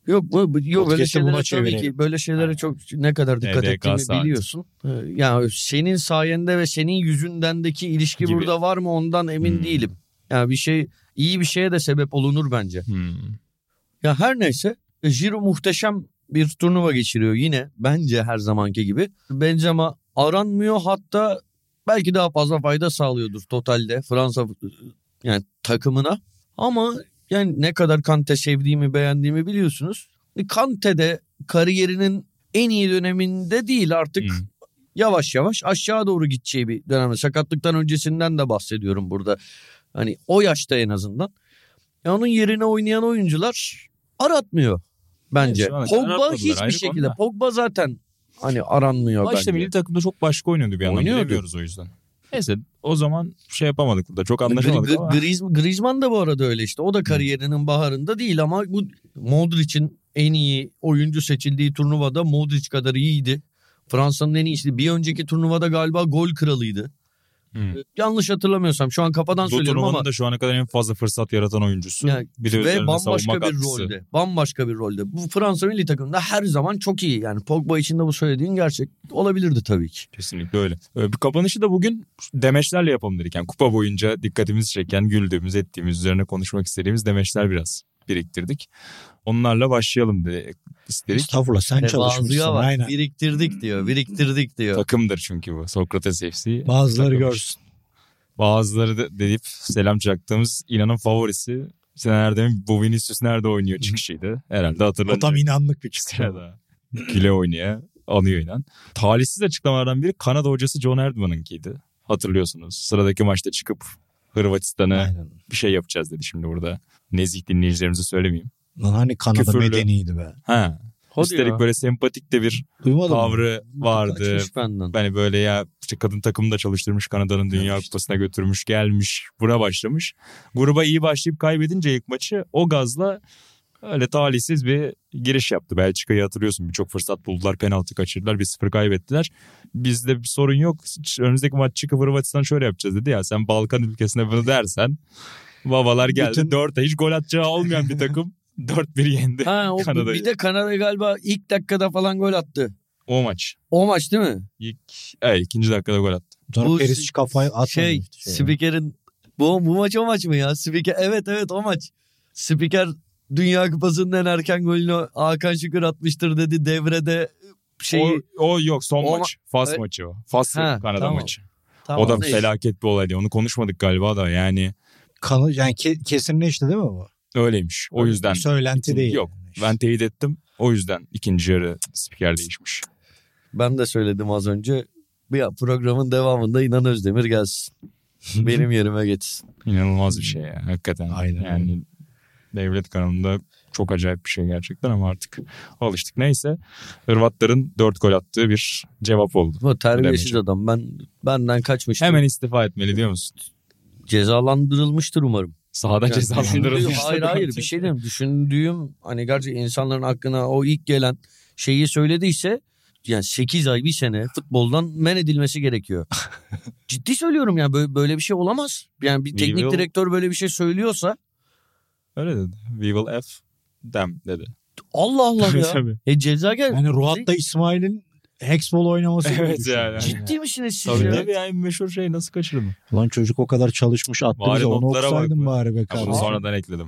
yok bu, bu- yok böyle şeylere tabii ki böyle şeylere çok ne kadar dikkat EDK ettiğimi saati. biliyorsun. Ee, Yani senin sayende ve senin yüzündendeki ilişki Gibi. burada var mı ondan emin Hmm. değilim. Yani bir şey iyi bir şeye de sebep olunur bence. Hmm. Ya her neyse Jiro muhteşem bir turnuva geçiriyor yine bence her zamanki gibi. Benzema aranmıyor hatta belki daha fazla fayda sağlıyordur totalde Fransa yani takımına. Ama yani ne kadar Kante sevdiğimi beğendiğimi biliyorsunuz. Kante de kariyerinin en iyi döneminde değil artık Hmm. yavaş yavaş aşağı doğru gideceği bir dönemde. Sakatlıktan öncesinden de bahsediyorum burada. Hani o yaşta en azından. Ya onun yerine oynayan oyuncular aratmıyor bence. Evet, kadar Pogba hiçbir şekilde. konuda. Pogba zaten hani aranmıyor işte bence. milli takımda çok başka oynuyordu bir yandan. Oynuyordu. Bilemiyoruz o yüzden. Neyse o zaman şey yapamadık burada. Çok anlaşamadık Gri- ama. Griez- Griezmann da bu arada öyle işte. O da kariyerinin baharında değil ama bu Modric'in en iyi oyuncu seçildiği turnuvada Modric kadar iyiydi. Fransa'nın en iyisi. Bir önceki turnuvada galiba gol kralıydı. Hmm. Yanlış hatırlamıyorsam şu an kafadan Bu söylüyorum ama da şu ana kadar en fazla fırsat yaratan oyuncusu. Yani bir de ve bambaşka bir katkısı. rolde. Bambaşka bir rolde. Bu Fransa milli takımında her zaman çok iyi. Yani Pogba için de bu söylediğin gerçek olabilirdi tabii ki. Kesinlikle öyle. Ee, Bir kapanışı da bugün demeçlerle yapalım dedik. Yani kupa boyunca dikkatimizi çeken, güldüğümüz, ettiğimiz, üzerine konuşmak istediğimiz demeçler biraz. Biriktirdik. Onlarla başlayalım diye istedik. Estağfurullah sen çalışmışsın. Tevazıya bak. Aynen. Biriktirdik diyor. Biriktirdik diyor. Takımdır çünkü bu. Sokrates FC. Bazıları takılmış. görsün. Bazıları da deyip selam çaktığımız İnan'ın favorisi. Senelerde bu Vinicius nerede oynuyor çıkışıydı. Herhalde O hatırlanacak. tam inanlık bir çıkış. Güle oynaya anıyor inan. Talihsiz açıklamalardan biri Kanada hocası John Erdman'ınkiydi. Hatırlıyorsunuz. Sıradaki maçta çıkıp Hırvatistan'a Aynen. bir şey yapacağız dedi şimdi burada. Nezih dinleyicilerimize söylemeyeyim. Lan hani Kanada Küfürlü. medeniydi be. Ha. Hadi Üstelik ya. böyle sempatik de bir Duymadın mı? tavrı vardı. Kaçmış benden. Hani böyle ya işte kadın takımı da çalıştırmış Kanada'nın Dünya Evet. Kupası'na götürmüş gelmiş buna başlamış. Gruba iyi başlayıp kaybedince ilk maçı o gazla öyle talihsiz bir giriş yaptı. Belçika'yı hatırlıyorsun birçok fırsat buldular penaltı kaçırdılar 1-0 kaybettiler. Bizde bir sorun yok önümüzdeki maç çıkıp Hırvatistan şöyle yapacağız dedi ya sen Balkan ülkesine bunu dersen babalar geldi Bütün- 4'e hiç gol atacağı olmayan bir takım 4-1 yendi Ha, o, Kanada'yı. bir de Kanada galiba ilk dakikada falan gol attı. o maç. O maç değil mi? İlk, evet, ikinci dakikada gol attı. Sonra Bu Perisic kafayı atmadı. Şey, işte. spikerin bu, bu maç o maç mı ya? Spiker evet evet o maç. Spiker Dünya Kupası'nın en erken golünü Hakan Şükür atmıştır dedi devrede şey O, o yok son O ma- maç. Fas Evet. maçı o. Fas Ha, Kanada tamam. maçı. Tamam, o da neyse. felaket bir olaydı. Onu konuşmadık galiba da yani Kanı, yani ke- kesinleşti değil mi bu? öyleymiş. O yüzden Söylenti değil. yok. ben teyit ettim. O yüzden ikinci yarı spiker değişmiş. Ben de söyledim az önce. Bir programın devamında İnan Özdemir gelsin. Benim yerime geçsin. İnanılmaz bir şey ya hakikaten. Aynen Yani devlet kanalında çok acayip bir şey gerçekten ama artık alıştık. Neyse Hırvatların 4 gol attığı bir cevap oldu. Bu terbiyesiz adam. Ben benden kaçmıştım. Hemen istifa etmeli diyor musun? cezalandırılmıştır umarım. Sahada Yani cezalandırılmış. düşündüğüm- Hayır hayır bir şey diyeyim. Düşündüğüm hani gerçi insanların aklına o ilk gelen şeyi söylediyse yani 8 ay bir sene futboldan men edilmesi gerekiyor. Ciddi söylüyorum yani böyle, böyle bir şey olamaz. Yani bir teknik direktör böyle bir şey söylüyorsa Öyle dedi. We will F them dedi. Allah Allah ya. Tabii. e ceza gel. Yani Ruat'ta İsmail'in Hexball oynaması Evet yani. Ciddi misiniz siz Tabii ya? tabii yani meşhur şey nasıl kaçırdın? Lan çocuk o kadar çalışmış attı Bari bize onu be. bari be Ha, bunu kardeşim. sonradan ekledim.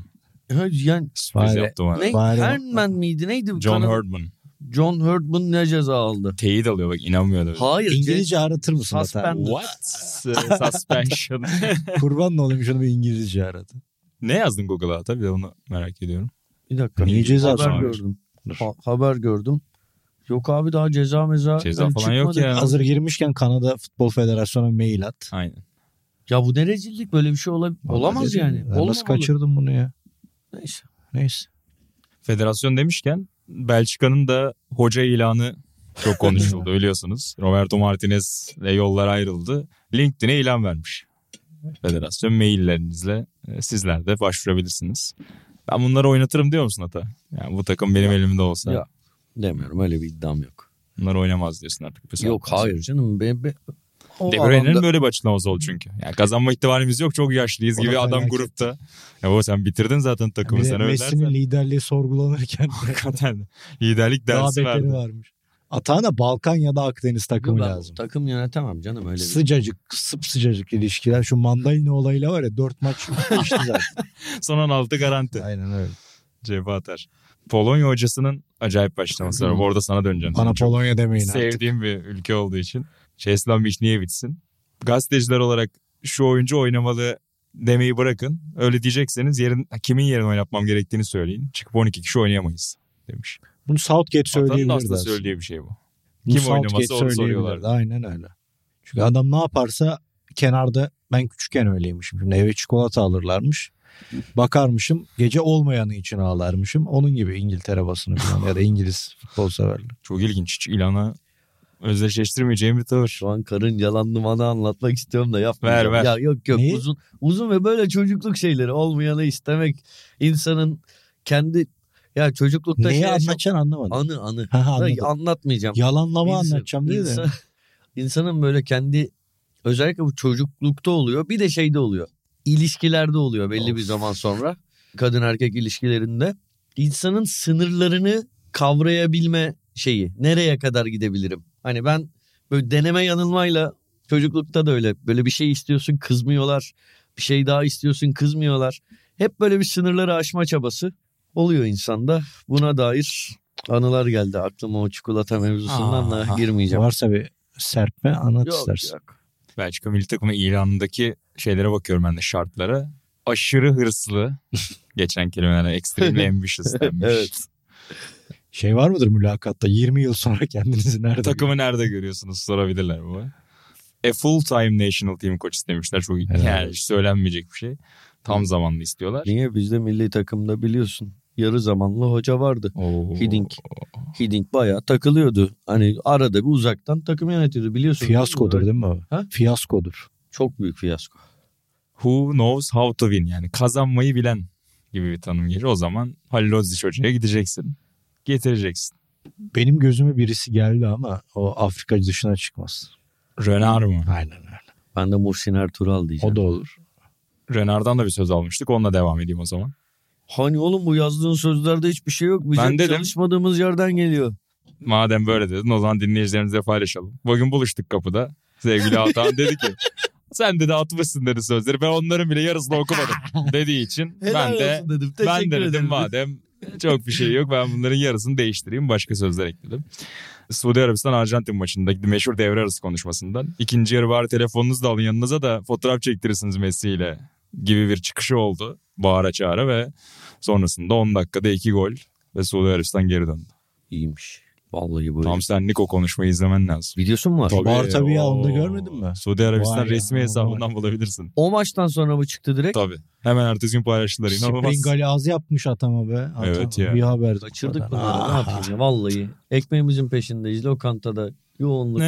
Ha, Yani Sürpriz yaptım ne? Bari- Herman miydi neydi? John Kanada- Herdman. John Herdman ne ceza aldı? Teyit alıyor bak inanmıyor da. Hayır. İngilizce aratır mısın? Suspended. What? Suspension. Kurban olayım şunu bir İngilizce arat. Ne yazdın Google'a? Tabii onu merak ediyorum. Bir dakika. Niye ceza Haber gördüm. Ha- haber gördüm. Yok abi daha ceza meza. Ceza Yani falan yok ya. Hazır girmişken Kanada Futbol Federasyonu'na mail at. Aynen. Ya bu ne rezillik böyle bir şey ola- olamaz Dedim, yani. ben Nasıl kaçırdım bunu ya? Neyse. Neyse. Federasyon demişken Belçika'nın da hoca ilanı çok konuşuldu biliyorsunuz. Roberto Martinez ile yollar ayrıldı. LinkedIn'e ilan vermiş. Federasyon maillerinizle e, sizler de başvurabilirsiniz. Ben bunları oynatırım diyor musun Ata? Yani bu takım benim elimde olsa Ya. Demiyorum öyle bir iddiam yok. bunlar oynamaz diyorsun artık. Yok sonra. hayır canım. Be, be, o De Bruyne'nin alanda- böyle bir açıklaması oldu çünkü. Yani kazanma ihtimalimiz yok çok yaşlıyız O gibi da adam felaket. grupta. Ya o sen bitirdin zaten takımı de sen öyle Messi'nin liderliği sorgulanırken Hakikaten liderlik daha dersi beteri verdi. varmış. Atağına Balkan ya da Akdeniz takımı Ben lazım. Takım yönetemem canım öyle bir. Sıcacık, sıp sıcacık ilişkiler. Şu mandalina olayıyla var ya dört maç geçti zaten. Son 16 garanti. Aynen öyle. Cevap atar. Polonya hocasının acayip başlaması var. Orada sana döneceğim. Bana çok Polonya demeyin artık. Sevdiğim bir ülke olduğu için. Çeslan Mişniyevic'sin. Gazeteciler olarak şu oyuncu oynamalı demeyi bırakın. Öyle diyecekseniz yerin, kimin yerine oynatmam gerektiğini söyleyin. Çıkıp 12 kişi oynayamayız demiş. Bunu Southgate söyleyebilirdi aslında aslında. söylediği bir şey bu. Bunu Kim Southgate oynamasa onu söyleyebilirdi. soruyorlardı. Aynen öyle. Çünkü adam ne yaparsa kenarda ben küçükken öyleymişim. Şimdi eve çikolata alırlarmış. Bakarmışım gece olmayanı için ağlarmışım. Onun gibi İngiltere basını falan ya da İngiliz futbol severler. Çok ilginç. Hiç ilana özdeşleştirmeyeceğim bir tavır. Şu an karın yalanını bana anlatmak istiyorum da yapmayacağım. Ver, ver. Ya yok yok Neyi? uzun uzun ve böyle çocukluk şeyleri olmayanı istemek insanın kendi ya çocuklukta Neyi şey anlatacaksın anlamadım. anı anı. Ha, anladım. anlatmayacağım. Yalanlama İnsan- anlatacağım diye de. insan- insanın böyle kendi özellikle bu çocuklukta oluyor bir de şeyde oluyor. İlişkilerde oluyor belli Of. bir zaman sonra. Kadın erkek ilişkilerinde. insanın sınırlarını kavrayabilme şeyi. Nereye kadar gidebilirim? Hani ben böyle deneme yanılmayla çocuklukta da öyle. Böyle bir şey istiyorsun kızmıyorlar. Bir şey daha istiyorsun kızmıyorlar. Hep böyle bir sınırları aşma çabası. Oluyor insanda. Buna dair anılar geldi aklıma o çikolata mevzusundan da Aa, girmeyeceğim. Varsa bir serpme anlat Yok, istersen. yok. Belçika milli takımı ilanındaki şeylere bakıyorum ben de şartlara. Aşırı hırslı. Geçen kelimelerle extremely ambitious denmiş. Evet. Şey var mıdır mülakatta 20 yıl sonra kendinizi nerede Takımı nerede görüyorsunuz sorabilirler bu. A full time national team coach istemişler. Çok Helal yani söylenmeyecek bir şey. Tam zamanlı istiyorlar. Niye bizde milli takımda biliyorsun yarı zamanlı hoca vardı. Oo. Hiddink. Hiddink bayağı takılıyordu. Hani arada bir uzaktan takım yönetiyordu biliyorsun. Fiyaskodur değil mi o? Ha? Fiyaskodur. Çok büyük fiyasko. Who knows how to win yani kazanmayı bilen gibi bir tanım gelir. O zaman Halil Ozic hocaya gideceksin. Getireceksin. Benim gözüme birisi geldi ama o Afrika dışına çıkmaz. Renard mı? Aynen öyle. Ben de Muhsin Ertuğral diyeceğim. O da olur. Renard'dan da bir söz almıştık. Onunla devam edeyim o zaman. Hani oğlum bu yazdığın sözlerde hiçbir şey yok. Bizim Ben dedim. çalışmadığımız yerden geliyor. Madem böyle dedin o zaman dinleyicilerimize paylaşalım. Bugün buluştuk kapıda. Sevgili Altan dedi ki sen dedi atmışsın dedi sözleri. Ben onların bile yarısını okumadım dediği için Helal ben de dedim. ben Teşekkür de dedim ederim. madem çok bir şey yok ben bunların yarısını değiştireyim başka sözler ekledim. Suudi Arabistan Arjantin maçındaki meşhur devre arası konuşmasından ikinci yarı bari telefonunuzu da alın yanınıza da fotoğraf çektirirsiniz Messi ile gibi bir çıkışı oldu. Bağıra çağıra ve sonrasında 10 dakikada 2 gol ve Suudi Arabistan geri döndü. İyiymiş. Vallahi böyle. Tam senlik o konuşmayı izlemen lazım. Videosu mu var? Tabii. Var tabii ya, onu da görmedin mi? Suudi Arabistan Vay ya, resmi hesabından bulabilirsin. O maçtan sonra mı çıktı direkt? Tabii. Hemen ertesi gün paylaştılar. İnanılmaz. Springali az yapmış atama be. Atam. Evet ya. Bir haber. Kaçırdık bunları Ah. ne yapayım ya vallahi. Ekmeğimizin peşindeyiz lokantada yoğunluk.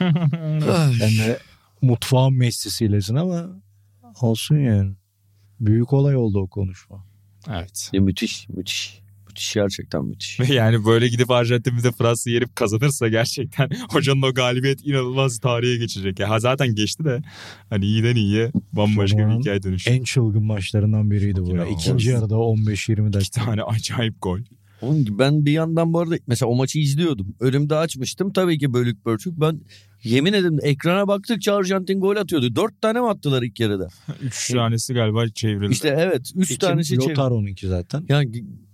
Ben de mutfağın Messi'siylesin ama olsun yani. Büyük olay oldu o konuşma. evet. Ya müthiş müthiş. Müthiş gerçekten müthiş. Yani böyle gidip Arjantin bir de Fransa'yı yenip kazanırsa gerçekten hocanın o galibiyet inanılmaz tarihe geçecek. Ya ha zaten geçti de hani iyiden iyiye bambaşka bir hikaye dönüştü. En çılgın maçlarından biriydi bu. İkinci yarıda 15-20 İki dakika. tane acayip gol. Oğlum ben bir yandan bu arada mesela o maçı izliyordum. Önümde açmıştım. Tabii ki bölük bölçük. Ben yemin ederim ekrana baktıkça Arjantin gol atıyordu. Dört tane mi attılar ilk yarıda? Üç tanesi galiba çevrildi. İşte evet. Üç İki tanesi çevir. Lotaro'nunki zaten. Ya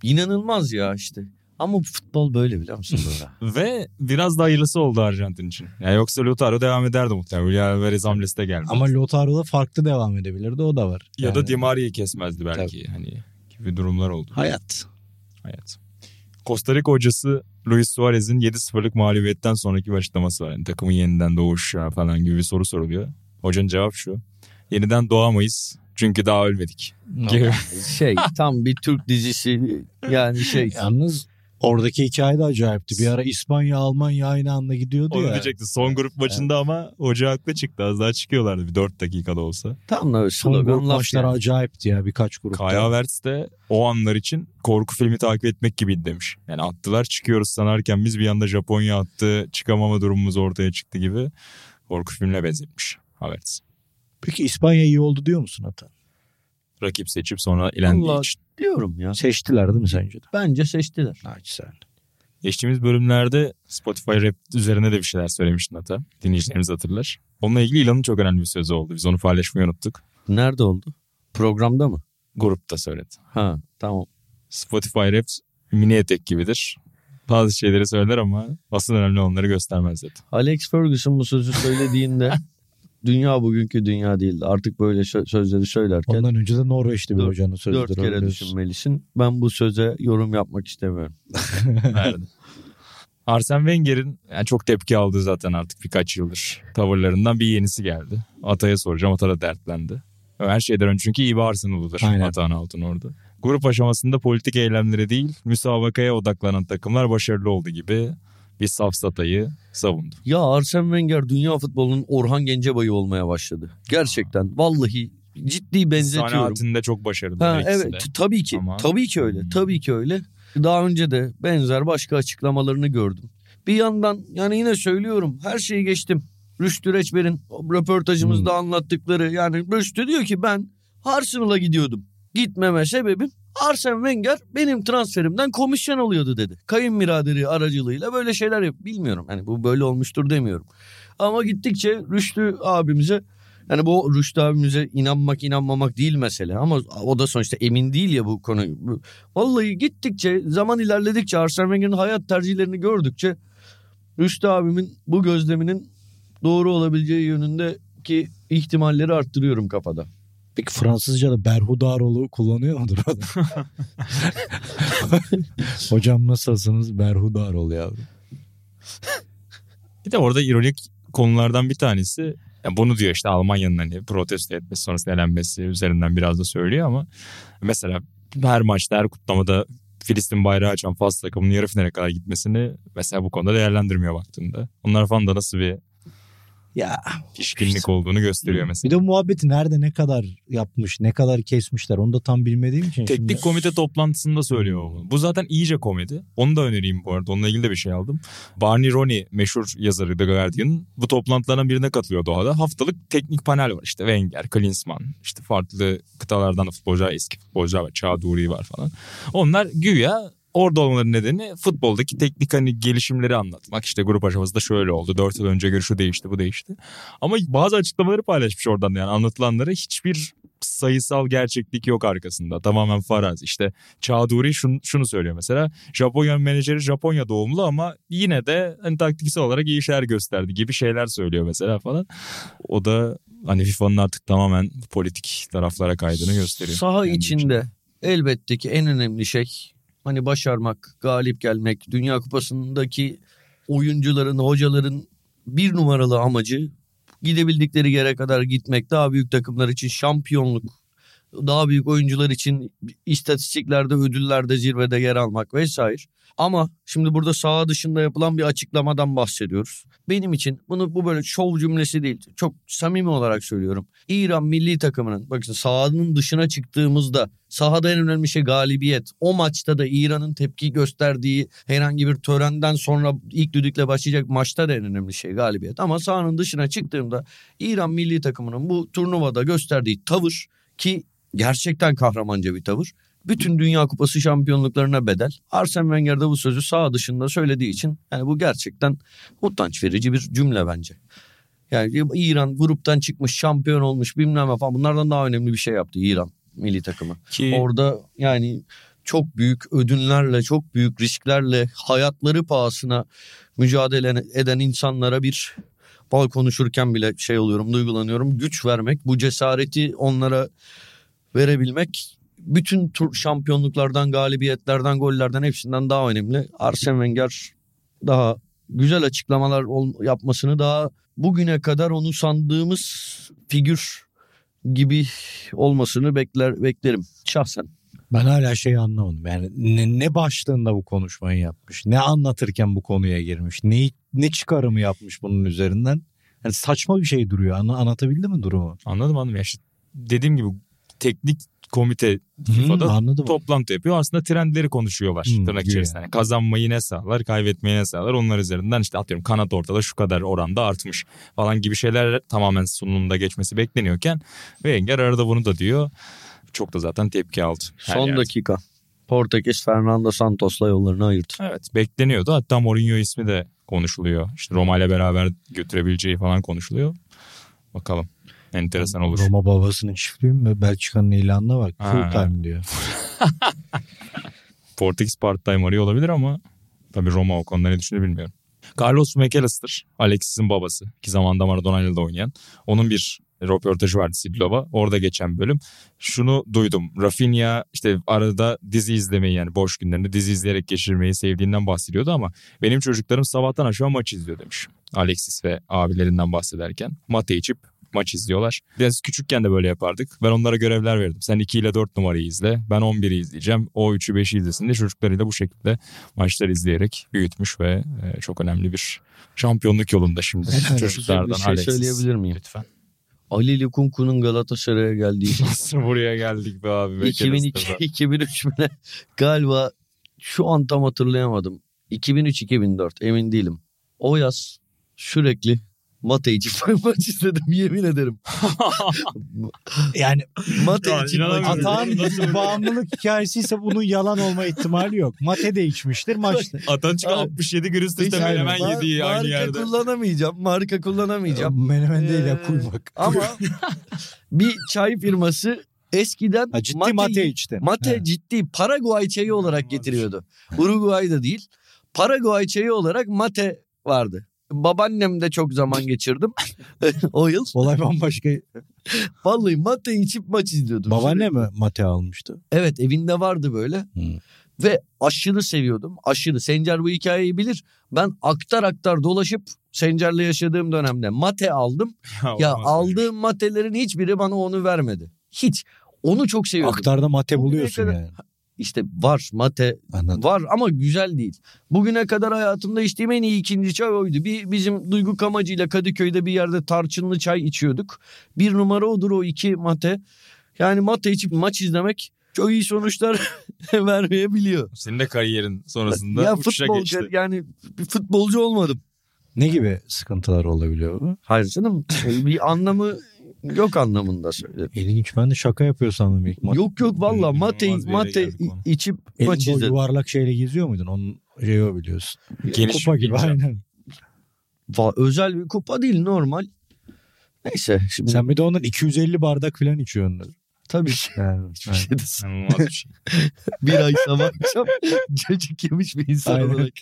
inanılmaz ya işte. Ama futbol böyle biliyor musun böyle? Ve biraz da hayırlısı oldu Arjantin için. Yani yoksa Lautaro devam ederdi muhtemelen. Julian Alvarez hamlesi de gelmedi. Ama Lotaro'da farklı devam edebilirdi o da var. ya da Yani Di Maria'yı kesmezdi belki. Hani gibi durumlar oldu. Hayat. Hayat. Costa Rica hocası Luis Suarez'in 7-0'lık mağlubiyetten sonraki bir açıklaması var. Yani takımın yeniden doğuş falan gibi bir soru soruluyor. Hocanın cevap şu. Yeniden doğamayız çünkü daha ölmedik. Gibi. şey tam bir Türk dizisi yani şey. Yalnız oradaki hikaye de acayipti. Bir ara İspanya, Almanya aynı anda gidiyordu Onu ya. diyecekti son grup maçında ama hoca haklı çıktı. Az daha çıkıyorlardı bir 4 dakikada olsa. Tam da Son grup maçları yani. acayipti ya birkaç grupta. Kaya Havertz de o anlar için korku filmi takip etmek gibiydi demiş. Yani attılar çıkıyoruz sanarken biz bir anda Japonya attı çıkamama durumumuz ortaya çıktı gibi korku filmine benzetmiş Havertz. Peki İspanya iyi oldu diyor musun Atan? Rakip seçip sonra elendiği Allah- için. Diyorum ya. Seçtiler değil mi sence de? Bence seçtiler. Naçizane. Geçtiğimiz bölümlerde Spotify Rap üzerine de bir şeyler söylemiştin hatta. Dinleyicilerimiz hatırlar. Onunla ilgili İlan'ın çok önemli bir sözü oldu. Biz onu paylaşmayı unuttuk. Nerede oldu? Programda mı? Grupta söyledi. Ha tamam. Spotify Rap mini etek gibidir. Bazı şeyleri söyler ama asıl önemli olanları göstermez dedi. Alex Ferguson bu sözü söylediğinde dünya bugünkü dünya değildi. Artık böyle sö- sözleri söylerken Ondan önce de Norveç'te bir hocanın sözleri. dört kere biliyorsun. düşünmelisin. Ben bu söze yorum yapmak istemiyorum. Nerede? Arsene Wenger'in yani çok tepki aldığı zaten artık birkaç yıldır tavırlarından bir yenisi geldi. Atay'a soracağım. Ata da dertlendi. Her şeyden önce çünkü iyi bir Arsenal'ıdır Aynen. Atahan Altın orada. Grup aşamasında politik eylemlere değil müsabakaya odaklanan takımlar başarılı oldu gibi bir safsatayı savundu. Ya Arsene Wenger dünya futbolunun Orhan Gencebay'ı olmaya başladı. Gerçekten vallahi ciddi benzetiyorum. Sanaatinde çok başarılı. Ha, evet de. tabii ki. Ama- Tabii ki öyle. Hmm. Tabii ki öyle. Daha önce de benzer başka açıklamalarını gördüm. Bir yandan yani yine söylüyorum her şeyi geçtim. Rüştü Reçber'in röportajımızda Hmm. anlattıkları yani Rüştü diyor ki ben Arsenal'a gidiyordum. Gitmeme sebebim Arsene Wenger benim transferimden komisyon alıyordu dedi. Kayınbiraderi aracılığıyla böyle şeyler yap. Bilmiyorum hani bu böyle olmuştur demiyorum. Ama gittikçe Rüştü abimize Yani bu Rüştü abimize inanmak inanmamak değil mesele ama o da sonuçta emin değil ya bu konu. Vallahi gittikçe zaman ilerledikçe Arsene Wenger'in hayat tercihlerini gördükçe Rüştü abimin bu gözleminin doğru olabileceği yönündeki ihtimalleri arttırıyorum kafada. Peki Fransızca'da berhudarolu kullanıyor mudur? Hocam nasılsınız? Berhudarol ya. Bir de orada ironik konulardan bir tanesi yani bunu diyor işte Almanya'nın hani protesto etmesi sonrasında elenmesi üzerinden biraz da söylüyor ama mesela her maçta her kutlamada Filistin bayrağı açan Fas takımının yarı finale kadar gitmesini mesela bu konuda değerlendirmiyor baktığında. Onlar falan da nasıl bir Ya pişkinlik olduğunu gösteriyor mesela. bir de muhabbeti nerede ne kadar yapmış, ne kadar kesmişler onu da tam bilmediğim için. Teknik şimdi... komite toplantısında söylüyor bunu. Bu zaten iyice komedi. Onu da önereyim bu arada. Onunla ilgili de bir şey aldım. Barney Roney meşhur yazarı The Guardian bu toplantılardan birine katılıyor Doğa'da. Haftalık teknik panel var. İşte Wenger, Klinsmann, işte farklı kıtalardan da futbolcular, eski futbolcular var. Çağduri var falan. Onlar güya Orada olmaların nedeni futboldaki teknik hani gelişimleri anlatmak. İşte grup aşamasında şöyle oldu. Dört yıl önce göre şu değişti bu değişti. Ama bazı açıklamaları paylaşmış oradan yani anlatılanlara hiçbir sayısal gerçeklik yok arkasında. Tamamen faraz. İşte Çağduri şunu, şunu söylüyor mesela. Japonya menajeri Japonya doğumlu ama yine de hani taktiksel olarak iyi şeyler gösterdi gibi şeyler söylüyor mesela falan. O da hani FIFA'nın artık tamamen politik taraflara kaydığını gösteriyor. Saha içinde elbette ki en önemli şey hani başarmak, galip gelmek, Dünya Kupası'ndaki oyuncuların, hocaların bir numaralı amacı gidebildikleri yere kadar gitmek, daha büyük takımlar için şampiyonluk, daha büyük oyuncular için istatistiklerde, ödüllerde, zirvede yer almak vesaire. Ama şimdi burada saha dışında yapılan bir açıklamadan bahsediyoruz. Benim için bunu bu böyle şov cümlesi değil. Çok samimi olarak söylüyorum. İran milli takımının bakın sahanın dışına çıktığımızda sahada en önemli şey galibiyet. O maçta da İran'ın tepki gösterdiği herhangi bir törenden sonra ilk düdükle başlayacak maçta da en önemli şey galibiyet. Ama sahanın dışına çıktığımda İran milli takımının bu turnuvada gösterdiği tavır ki gerçekten kahramanca bir tavır. Bütün Dünya Kupası şampiyonluklarına bedel. Arsene Wenger de bu sözü sağ dışında söylediği için yani bu gerçekten utanç verici bir cümle bence. Yani İran gruptan çıkmış, şampiyon olmuş bilmem ne falan bunlardan daha önemli bir şey yaptı İran milli takımı. Ki Orada yani çok büyük ödünlerle, çok büyük risklerle hayatları pahasına mücadele eden insanlara bir bal konuşurken bile şey oluyorum, duygulanıyorum. Güç vermek, bu cesareti onlara verebilmek bütün tur şampiyonluklardan, galibiyetlerden, gollerden hepsinden daha önemli. Arsene Wenger daha güzel açıklamalar yapmasını daha bugüne kadar onu sandığımız figür gibi olmasını bekler beklerim şahsen. Ben hala şeyi anlamadım. Yani ne, ne başlığında bu konuşmayı yapmış? Ne anlatırken bu konuya girmiş? Ne, ne çıkarımı yapmış bunun üzerinden? Yani saçma bir şey duruyor. Ana, anlatabildi mi durumu? anladım anladım. Ya işte dediğim gibi teknik komite FIFA'da anladım. toplantı yapıyor. Aslında trendleri konuşuyorlar Hmm, tırnak içerisinde. Yani kazanmayı ne sağlar, kaybetmeyi ne sağlar. Onlar üzerinden işte atıyorum kanat ortada şu kadar oranda artmış falan gibi şeyler tamamen sunumda geçmesi bekleniyorken Wenger arada bunu da diyor. Çok da zaten tepki aldı. Son yerde. dakika. Portekiz Fernando Santos'la yollarını ayırdı. Evet bekleniyordu. Hatta Mourinho ismi de konuşuluyor. İşte Roma ile beraber götürebileceği falan konuşuluyor. Bakalım. Enteresan olur. Roma babasının çiftliği mi? Belçika'nın ilanına bak. Ha. Full time diyor. Portekiz part-time arıyor olabilir ama tabii Roma o konuda ne düşünür bilmiyorum. Carlos McAllister, Alexis'in babası ki zamanında Maradona'yla da oynayan. Onun bir röportajı vardı Sidlova. Orada geçen bölüm. Şunu duydum. Rafinha işte arada dizi izlemeyi yani boş günlerinde dizi izleyerek geçirmeyi sevdiğinden bahsediyordu ama benim çocuklarım sabahtan aşağı maç izliyor demiş. Alexis ve abilerinden bahsederken. Mate içip maç izliyorlar. Biz küçükken de böyle yapardık. Ben onlara görevler verdim. Sen 2 ile 4 numarayı izle. Ben 11'i izleyeceğim. O 3'ü 5'i izlesin diye çocuklarıyla bu şekilde maçlar izleyerek büyütmüş ve e, çok önemli bir şampiyonluk yolunda şimdi. Helal. Çocuklardan Bir şey Alexis. söyleyebilir miyim? Lütfen. Ali Lukunku'nun Galatasaray'a geldiği Nasıl buraya geldik be abi? 2002 2003 mü ne? Galiba şu an tam hatırlayamadım. 2003-2004 emin değilim. O yaz sürekli Mate için maç izledim yemin ederim. Yani Mate Ya, için maç inanamıyorum. izledim. Atağın Nasıl- bağımlılık hikayesi ise bunun yalan olma ihtimali yok. Mate de içmiştir maçta. Atançık Abi, 67 gün üst üste menemen Mar- yedi aynı marka yerde. kullanamayacağım. Marka kullanamayacağım. Menemen değil ya Ee, kuymak. Ama bir çay firması eskiden Ha, ciddi mateyi- mate içti. Mate He. ciddi Paraguay çayı olarak getiriyordu. Uruguay'da değil. Paraguay çayı olarak mate vardı. Babaannem de çok zaman geçirdim. o yıl. Olay bambaşka. Vallahi mate içip maç izliyordum. Babaanne mi mate almıştı? Evet evinde vardı böyle. Hı. Ve aşırı seviyordum. Aşırı. Sencer bu hikayeyi bilir. Ben aktar aktar dolaşıp Sencer'le yaşadığım dönemde mate aldım. Ya olmaz aldığım matelerin hiçbiri bana onu vermedi. Hiç. Onu çok seviyordum. Aktarda mate buluyorsun yani. İşte var mate Anladım. var ama güzel değil. Bugüne kadar hayatımda içtiğim en iyi ikinci çay oydu. Bir bizim Duygu Kamacı ile Kadıköy'de bir yerde tarçınlı çay içiyorduk. Bir numara odur o iki mate. Yani mate içip maç izlemek çok iyi sonuçlar vermeyebiliyor. Senin de kariyerin sonrasında ya uçuşa futbol geçti. yani bir futbolcu olmadım. Ne gibi sıkıntılar olabiliyor bu? Hayır canım bir anlamı yok anlamında söyledim. İlginç. Ben de şaka yapıyor sandım ilk maç. Yok yok valla mate bir mate içip maç Elinde o izledim. yuvarlak şeyle geziyor muydun? Onun şeyi o biliyorsun. Geniş Kupa gibi bir aynen. Va- özel bir kupa değil normal. Neyse şimdi Sen bir de ondan 250 bardak falan içiyorsun. tabii Yani, hiçbir şey de bir şey. bir ay sabah akşam cacık yemiş bir insan Aynen. olarak.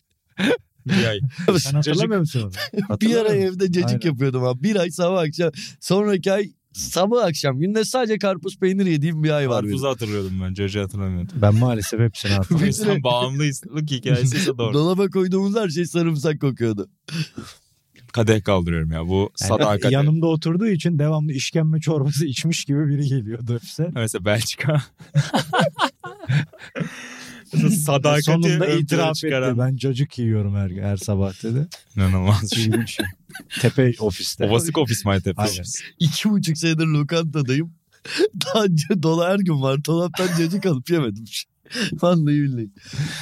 Bir ay. Sen hatırlamıyor musun onu? Bir ara evde cacık Aynen. yapıyordum abi. Bir ay sabah akşam. Sonraki ay sabah akşam. Günde sadece karpuz peynir yediğim bir ay var benim. Karpuzu hatırlıyordum ben. Cacı hatırlamıyordum. Ben maalesef hepsini hatırlıyorum. Sen bağımlılık hikayesi ise doğru. Dolaba koyduğumuz her şey sarımsak kokuyordu. Kadeh kaldırıyorum ya. Bu Yani sadakat. yanımda oturduğu için devamlı işkembe çorbası içmiş gibi biri geliyordu hepsi. Mesela Belçika. Sadakati Sonunda itiraf çıkaran- etti. Ben cacık yiyorum her, her sabah dedi. İnanılmaz. İlginç. Tepe ofiste. Ovasık ofis Maytepe Aynen. ofis. İki buçuk senedir lokantadayım. Daha önce dola her gün var. Dolaptan cacık alıp yemedim. Vallahi billahi.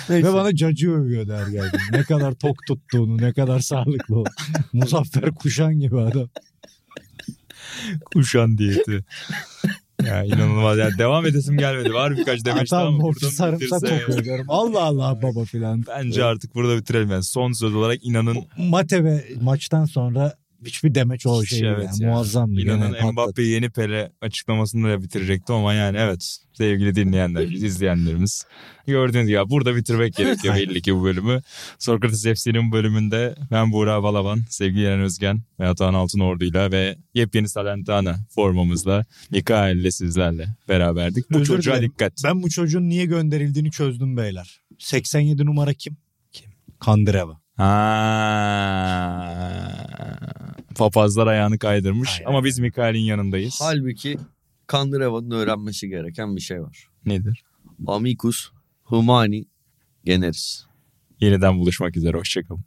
Neyse. Ve bana cacığı övüyordu her geldiğinde. Ne kadar tok tuttuğunu, ne kadar sağlıklı olduğunu. Muzaffer Kuşan gibi adam. Kuşan diyeti. Ya inanılmaz. Yani devam edesim gelmedi. Var birkaç demeç Tamam ama ofis buradan sarımsak kokuyor diyorum. Allah Allah baba filan. Bence artık burada bitirelim. Yani son söz olarak inanın Mate ve maçtan sonra hiçbir demeç o şey evet yani. ya. Muazzamdı. İnanın Gene patladı. Mbappe yeni Pele açıklamasını da bitirecektim ama yani evet sevgili dinleyenler, izleyenlerimiz gördüğünüz gibi burada bitirmek gerekiyor belli ki bu bölümü. Sokrates FC'nin bölümünde ben Buğra Balaban, sevgili Eren Özgen ve Atahan Altınordu'yla ve yepyeni Salentana formamızla Mikael ile sizlerle beraberdik. Bu Özür çocuğa dilerim. dikkat. Ben bu çocuğun niye gönderildiğini çözdüm beyler. 87 numara kim? Kim? Kandıreva. Ha. Papazlar ayağını kaydırmış Aynen. ama biz Mikael'in yanındayız. Halbuki Kandıreva'nın öğrenmesi gereken bir şey var. Nedir? Amicus humani generis. Yeniden buluşmak üzere. Hoşçakalın.